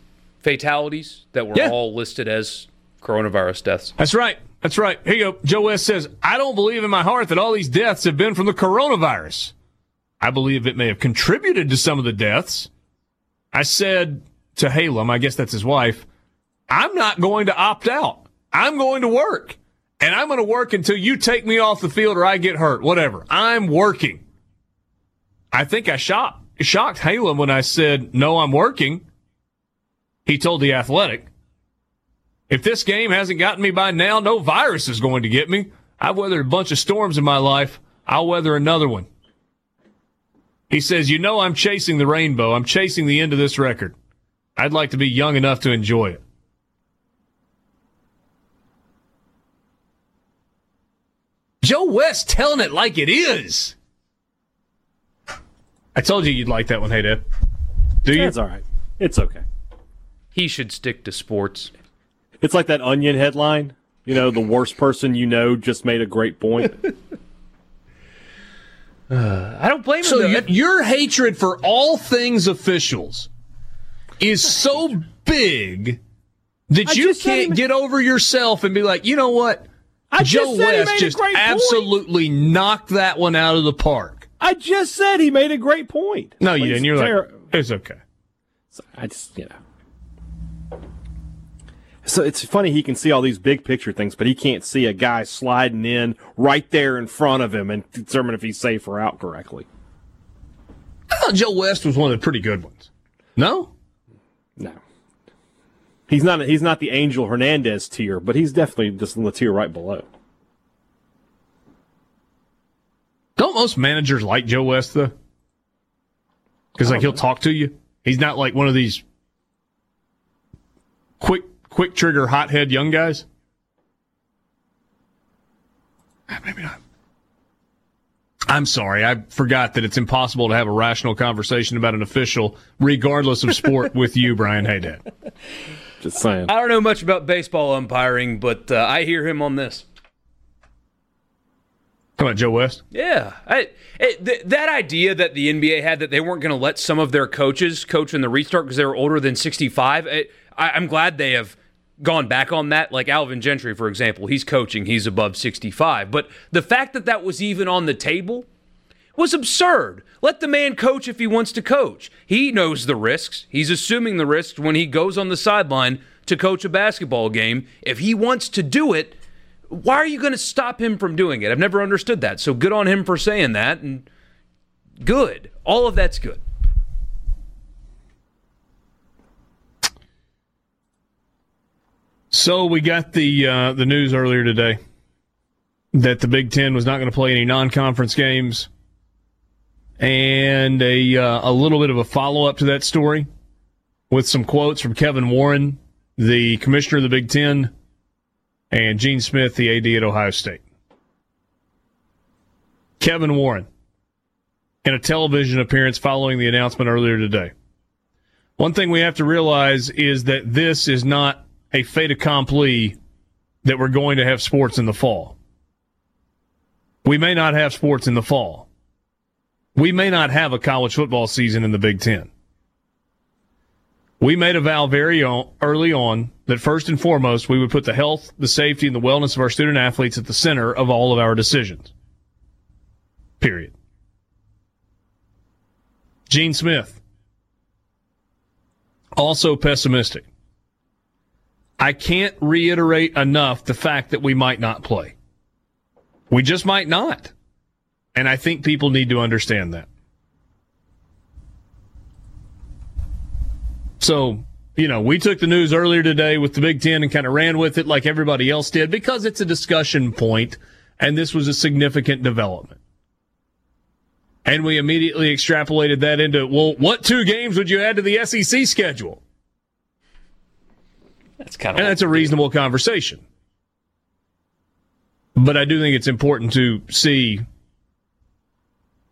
fatalities that were Yeah. all listed as coronavirus deaths. That's right. That's right. Here you go. Joe West says, I don't believe in my heart that all these deaths have been from the coronavirus. I believe it may have contributed to some of the deaths. I said to Halem, I guess that's his wife, I'm not going to opt out. I'm going to work. And I'm going to work until you take me off the field or I get hurt. Whatever. I'm working. I think I shocked, shocked Halem when I said, no, I'm working. He told the athletic. If this game hasn't gotten me by now, no virus is going to get me. I've weathered a bunch of storms in my life. I'll weather another one. He says, You know, I'm chasing the rainbow. I'm chasing the end of this record. I'd like to be young enough to enjoy it. Joe West telling it like it is. I told you you'd like that one, hey Dad. Do you? It's all right. It's okay. He should stick to sports. It's like that onion headline. You know, the worst person you know just made a great point. I don't blame So him. y- though. your hatred for all things officials is so big that I you just said he can't ma- get over yourself and be like, you know what? I Joe just West made just great point. absolutely knocked that one out of the park. I just said he made a great point. No, you didn't. You're ter- like, it's okay. I just, you know. So it's funny he can see all these big picture things, but he can't see a guy sliding in right there in front of him and determine if he's safe or out correctly. I thought Joe West was one of the pretty good ones. No? No. He's not he's not the Angel Hernandez tier, but he's definitely just in the tier right below. Don't most managers like Joe West though? Because like he'll talk to you. He's not like one of these quick quick trigger hothead young guys. Ah, Maybe not. I'm sorry. I forgot that it's impossible to have a rational conversation about an official, regardless of sport, with you, Brian Haydad. Just saying. I don't know much about baseball umpiring, but uh, I hear him on this. Come on, Joe West. Yeah, I, it, th- that idea that the NBA had that they weren't going to let some of their coaches coach in the restart because they were older than 65. It, I, I'm glad they have gone back on that. Like Alvin Gentry, for example, he's coaching, he's above 65. But the fact that that was even on the table was absurd. Let the man coach if he wants to coach. He knows the risks. He's assuming the risks when he goes on the sideline to coach a basketball game. If he wants to do it, why are you going to stop him from doing it? I've never understood that. So good on him for saying that and good. All of that's good. So we got the uh, the news earlier today that the Big Ten was not going to play any non-conference games, and a uh, a little bit of a follow up to that story with some quotes from Kevin Warren, the commissioner of the Big Ten, and Gene Smith, the AD at Ohio State. Kevin Warren in a television appearance following the announcement earlier today. One thing we have to realize is that this is not a fait accompli that we're going to have sports in the fall. We may not have sports in the fall. We may not have a college football season in the Big Ten. We made a vow very on, early on that first and foremost, we would put the health, the safety, and the wellness of our student athletes at the center of all of our decisions. Period. Gene Smith, also pessimistic. I can't reiterate enough the fact that we might not play. We just might not. And I think people need to understand that. So, you know, we took the news earlier today with the Big Ten and kind of ran with it like everybody else did because it's a discussion point and this was a significant development. And we immediately extrapolated that into, well, what two games would you add to the SEC schedule? That's kind of And that's a reasonable conversation. But I do think it's important to see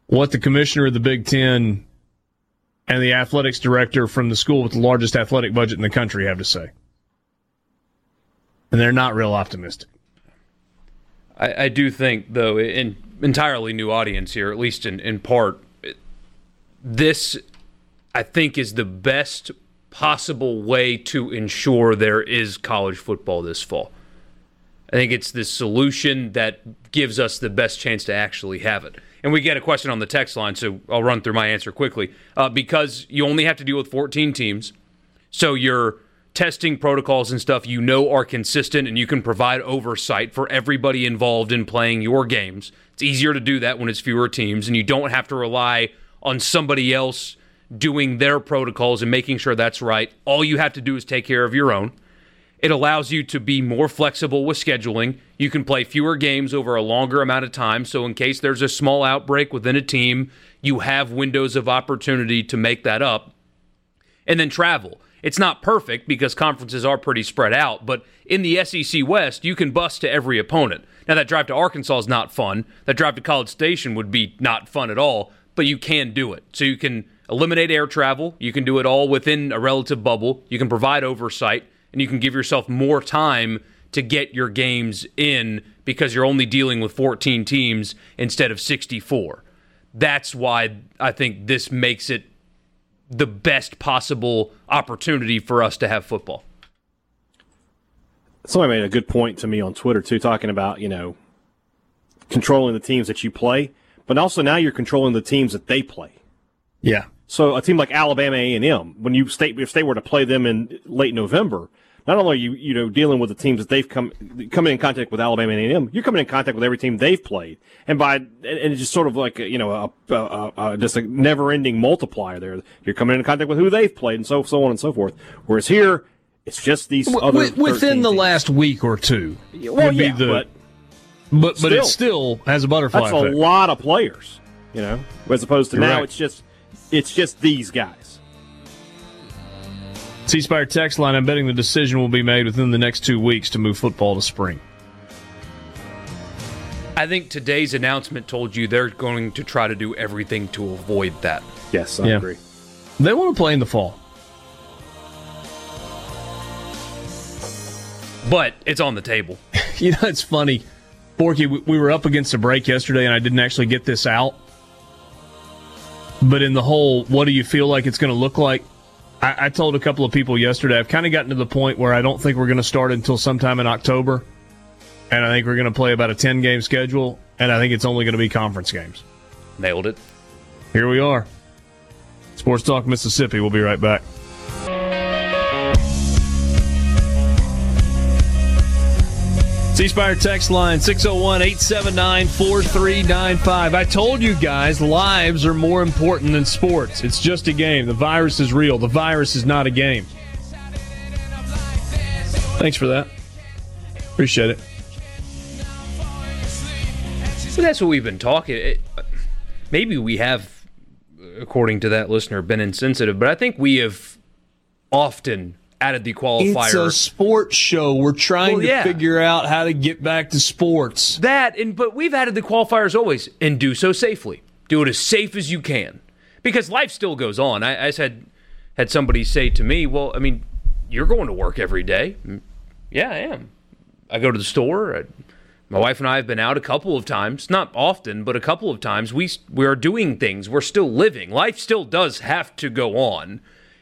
what the commissioner of the Big Ten and the athletics director from the school with the largest athletic budget in the country have to say. And they're not real optimistic. I, I do think, though, in entirely new audience here, at least in, in part, this, I think, is the best possible way to ensure there is college football this fall. I think it's the solution that gives us the best chance to actually have it. And we get a question on the text line, so I'll run through my answer quickly. Uh, because you only have to deal with 14 teams, so your testing protocols and stuff you know are consistent and you can provide oversight for everybody involved in playing your games. It's easier to do that when it's fewer teams and you don't have to rely on somebody else doing their protocols and making sure that's right. All you have to do is take care of your own. It allows you to be more flexible with scheduling. You can play fewer games over a longer amount of time. So, in case there's a small outbreak within a team, you have windows of opportunity to make that up. And then travel. It's not perfect because conferences are pretty spread out, but in the SEC West, you can bust to every opponent. Now, that drive to Arkansas is not fun. That drive to College Station would be not fun at all, but you can do it. So, you can eliminate air travel. You can do it all within a relative bubble. You can provide oversight and you can give yourself more time to get your games in because you're only dealing with 14 teams instead of 64. That's why I think this makes it the best possible opportunity for us to have football. Somebody made a good point to me on Twitter too, talking about you know controlling the teams that you play, but also now you're controlling the teams that they play. Yeah. So a team like Alabama A and M, when you state if they were to play them in late November, not only are you you know dealing with the teams that they've come coming in contact with Alabama and A&M, you're coming in contact with every team they've played, and by and it's just sort of like a, you know a, a, a, just a never ending multiplier there. You're coming in contact with who they've played, and so so on and so forth. Whereas here, it's just these W- other within the teams. last week or two. Well, yeah, the- but But but it Still. still has a butterfly that's a lot of players, you know, as opposed to You're now right. it's just it's just these guys. C Spire text line. I'm betting the decision will be made within the next two weeks to move football to spring. I think today's announcement told you they're going to try to do everything to avoid that. Yes, I Yeah. agree. They want to play in the fall. But it's on the table. You know, it's funny, Borky. We, we were up against a break yesterday, and I didn't actually get this out. But in the whole, what do you feel like it's going to look like? I, I told a couple of people yesterday. I've kind of gotten to the point where I don't think we're going to start until sometime in October, and I think we're going to play about a ten game schedule, and I think it's only going to be conference games. Nailed it. Here we are. Sports Talk Mississippi. We'll be right back. C Spire text line 601 879 4395. I told you guys lives are more important than sports. It's just a game. The virus is real. The virus is not a game. Thanks for that. Appreciate it. But that's what we've been talking. It, maybe we have, according to that listener, been insensitive, but I think we have often added the qualifier. It's a sports show. We're trying Well, to yeah. figure out how to get back to sports. That and but we've added the qualifiers always and do so safely. Do it as safe as you can because life still goes on. I, I said had somebody say to me, "Well, I mean, you're going to work every day." Yeah, I am. I go to the store. I, my wife and I have been out a couple of times, not often, but a couple of times. We we are doing things. We're still living. Life still does have to go on.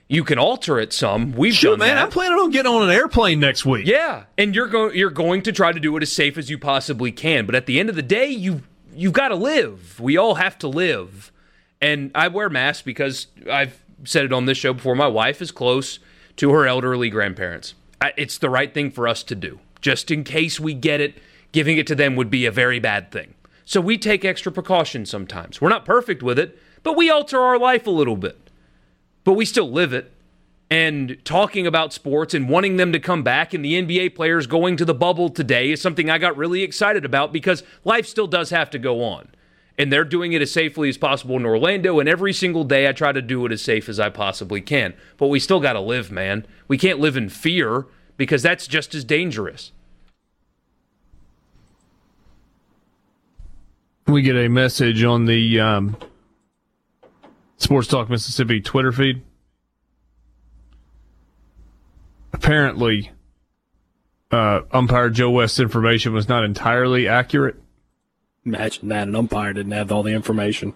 You can alter it some. We've Sure, done man. that. I'm planning on getting on an airplane next week. Yeah, and you're going you're going to try to do it as safe as you possibly can. But at the end of the day, you you've got to live. We all have to live. And I wear masks because I've said it on this show before. My wife is close to her elderly grandparents. I- It's the right thing for us to do. Just in case we get it, giving it to them would be a very bad thing. So we take extra precautions sometimes. We're not perfect with it, but we alter our life a little bit but we still live it. And talking about sports and wanting them to come back and the NBA players going to the bubble today is something I got really excited about because life still does have to go on. And they're doing it as safely as possible in Orlando. And every single day I try to do it as safe as I possibly can. But we still got to live, man. We can't live in fear because that's just as dangerous. We get a message on the um, Sports Talk Mississippi Twitter feed. Apparently, uh, umpire Joe West's information was not entirely accurate. Imagine that an umpire didn't have all the information.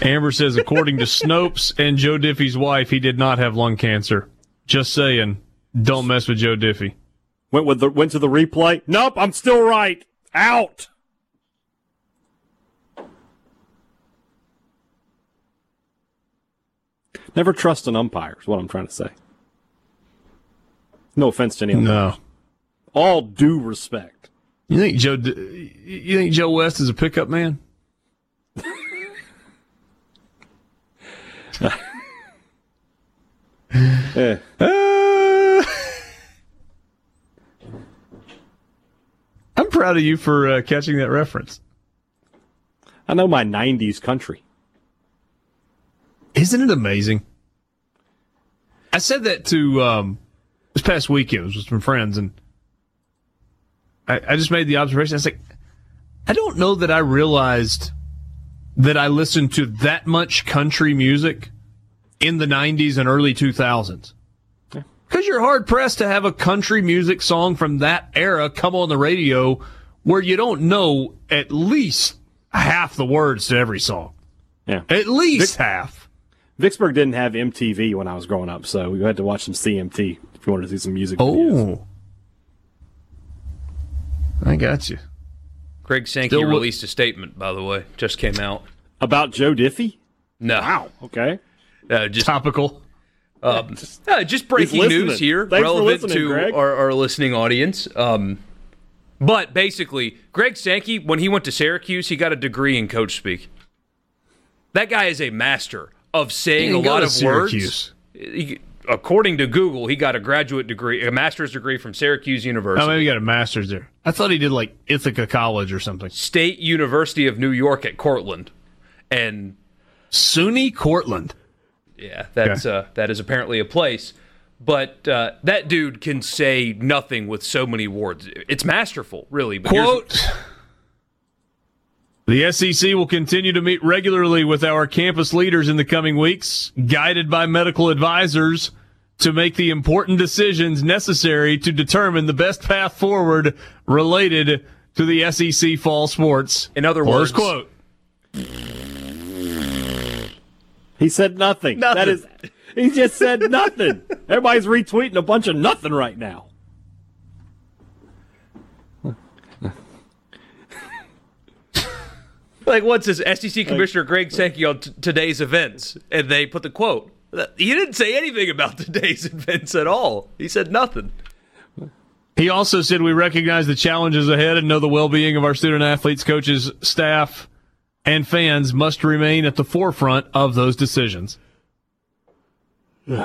Amber says, according to Snopes and Joe Diffie's wife, he did not have lung cancer. Just saying, don't mess with Joe Diffie. Went with the went to the replay. Nope, I'm still right. Out. Never trust an umpire. Is what I'm trying to say. No offense to any umpire. No. All due respect. You think Joe? You think Joe West is a pickup man? Eh. Uh, I'm proud of you for uh, catching that reference. I know my '90s country. Isn't it amazing? I said that to um, this past weekend. It was with some friends, and I, I just made the observation. I was like, I don't know that I realized that I listened to that much country music in the 90s and early 2000s. Because you're hard pressed to have a country music song from that era come on the radio where you don't know at least half the words to every song. Yeah. At least half. Vicksburg didn't have MTV when I was growing up, so we had to watch some CMT if you wanted to see some music. videos. Oh. I got you. Greg Sankey Still wo- released a statement, by the way, just came out. About Joe Diffie? No, Wow. Okay. uh, just Topical. Um, uh, just breaking news here, Thanks relevant to our, our listening audience. Um, but basically, Greg Sankey, when he went to Syracuse, he got a degree in coach speak. That guy is a master of saying a lot of Syracuse. words. He- according to Google, he got a graduate degree, a master's degree from Syracuse University, Oh, maybe you got a master's there. I thought he did like Ithaca College or something. State University of New York at Cortland, and SUNY Cortland. Yeah, that's uh, that is apparently a place. But uh, that dude can say nothing with so many words. It's masterful, really. But Quote The SEC will continue to meet regularly with our campus leaders in the coming weeks, guided by medical advisors to make the important decisions necessary to determine the best path forward related to the SEC fall sports. in other Close words, quote. He said nothing. Nothing. That is, he just said nothing. Everybody's retweeting a bunch of nothing right now. Like what's his SEC Commissioner Greg Sankey on t- today's events, and they put the quote. He didn't say anything about today's events at all. He said nothing. He also said we recognize the challenges ahead and know the well-being of our student athletes, coaches, staff, and fans must remain at the forefront of those decisions.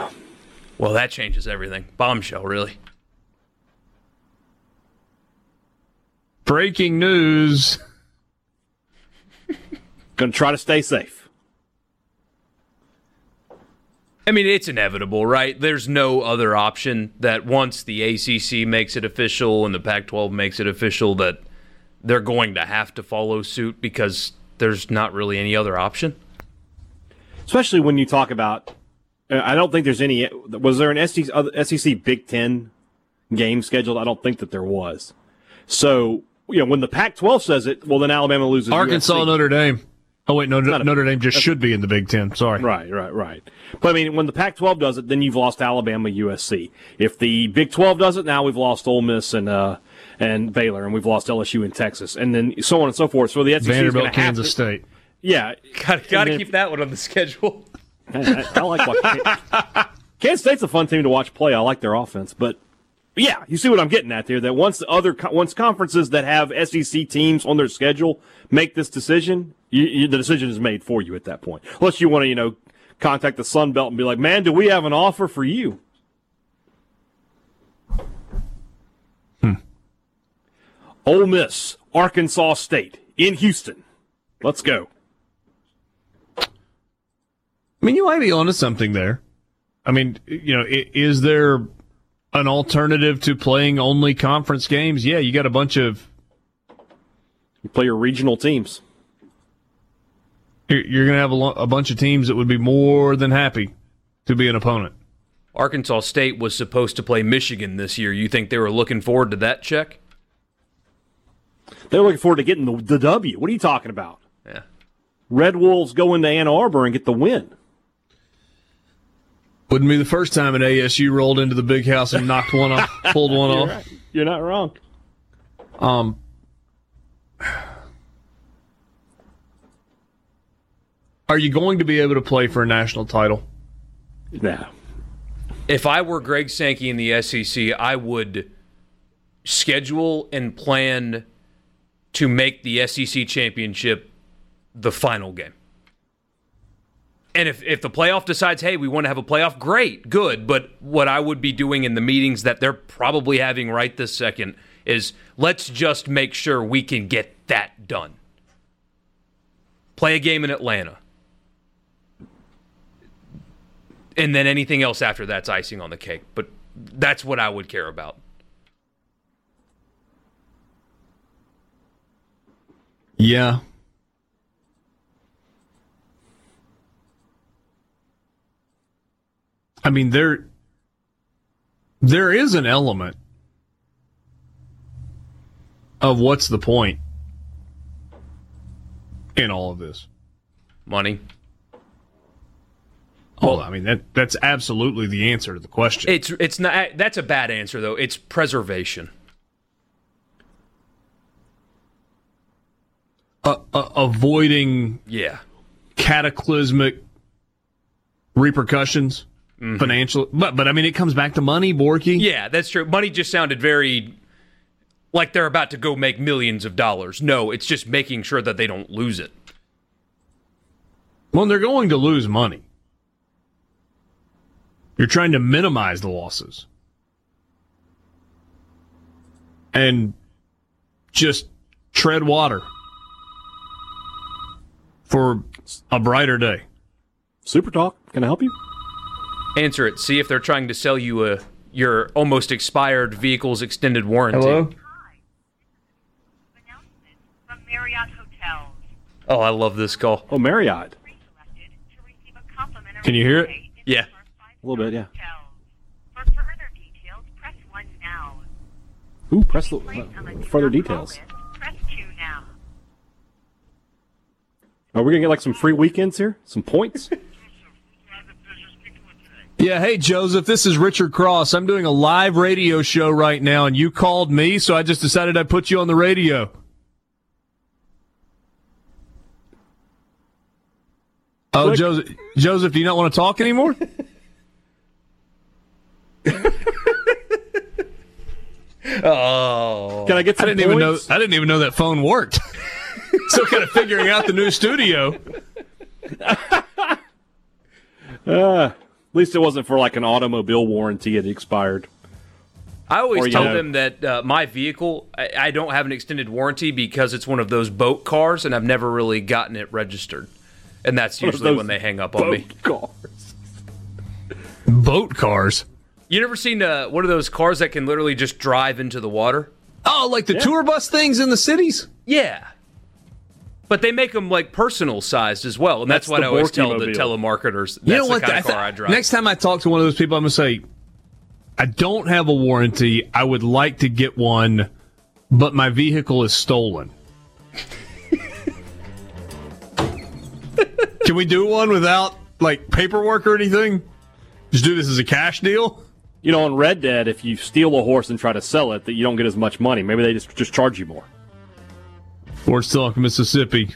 Well, that changes everything. Bombshell, really. Breaking news. Going to try to stay safe. I mean, it's inevitable, right? There's no other option that once the ACC makes it official and the Pac 12 makes it official, that they're going to have to follow suit because there's not really any other option. Especially when you talk about, uh, I don't think there's any. Was there an SEC, SEC Big Ten game scheduled? I don't think that there was. So, you know, when the Pac 12 says it, well, then Alabama loses. Arkansas, USC. Notre Dame. Oh wait, no, not a- Notre Dame just should be in the Big Ten. Sorry. Right, right, right. But I mean, when the Pac-12 does it, then you've lost Alabama, USC. If the Big 12 does it, now we've lost Ole Miss and uh, and Baylor, and we've lost LSU and Texas, and then so on and so forth. So the SEC is Vanderbilt, gonna have Kansas to- State. Yeah, Got, got to keep that one on the schedule. I, I- I like watching. Kansas State's a fun team to watch play. I like their offense, but yeah, you see what I'm getting at there. That once the other once conferences that have SEC teams on their schedule make this decision, you, you, the decision is made for you at that point. Unless you want to, you know, contact the Sun Belt and be like, "Man, do we have an offer for you?" Hmm. Ole Miss, Arkansas State in Houston. Let's go. I mean, you might be onto something there. I mean, you know, is there an alternative to playing only conference games? Yeah, you got a bunch of. You play your regional teams. You're, you're going to have a, lo- a bunch of teams that would be more than happy to be an opponent. Arkansas State was supposed to play Michigan this year. You think they were looking forward to that check? They're looking forward to getting the, the W. What are you talking about? Yeah. Red Wolves go into Ann Arbor and get the win. Wouldn't be the first time an ASU rolled into the big house and knocked one off, pulled one You're, off. right. You're not wrong. Um, are you going to be able to play for a national title? Nah. If I were Greg Sankey in the SEC, I would schedule and plan to make the SEC championship the final game. And if, if the playoff decides, hey, we want to have a playoff, great, good. But what I would be doing in the meetings that they're probably having right this second is let's just make sure we can get that done. Play a game in Atlanta. And then anything else after that's icing on the cake. But that's what I would care about. Yeah. I mean there there is an element of what's the point? in all of this? Money. Well, I mean that that's absolutely the answer to the question. It's it's not. That's a bad answer though. It's preservation. Uh, uh, avoiding Yeah. cataclysmic repercussions, financial. But but I mean, it comes back to money, Borky. Yeah, that's true. Money just sounded very like they're about to go make millions of dollars. No, it's just making sure that they don't lose it. Well, they're going to lose money. You're trying to minimize the losses. And just tread water for a brighter day. Super Talk, can I help you? Answer it. See if they're trying to sell you a your almost expired vehicle's extended warranty. Hello? Announcement from Marriott Hotels. Oh, I love this call. Oh, Marriott. Pre-selected to receive a complimentary Can you hear it? Yeah. one of our five A little bit, yeah. For further details, press one now. Ooh, press the Placed on the do further details. Press two now. Are we gonna get like some free weekends here? Some points? Yeah, hey Joseph, this is Richard Cross. I'm doing a live radio show right now, and you called me, so I just decided I'd put you on the radio. Oh, Click. Joseph, Joseph, do you not want to talk anymore? Oh. Can I get I didn't even know. I didn't even know that phone worked. Still kind of figuring out the new studio. Uh, at least it wasn't for like an automobile warranty it expired. I always Or, tell know- them that uh, my vehicle, I, I don't have an extended warranty because it's one of those boat cars, and I've never really gotten it registered. And that's usually when they hang up on me. Boat cars. Boat cars. You never seen uh, one of those cars that can literally just drive into the water? Oh, like the tour bus things in the cities. Yeah. But they make them like personal sized as well, and that's, That's what I always tell the telemarketers. That's you know the what? kind I of th- car I drive. Next time I talk to one of those people, I'm gonna say, I don't have a warranty. I would like to get one, but my vehicle is stolen. Can we do one without like paperwork or anything? Just do this as a cash deal. You know, on Red Dead, if you steal a horse and try to sell it, that you don't get as much money. Maybe they just just charge you more. Sports Talk, Mississippi.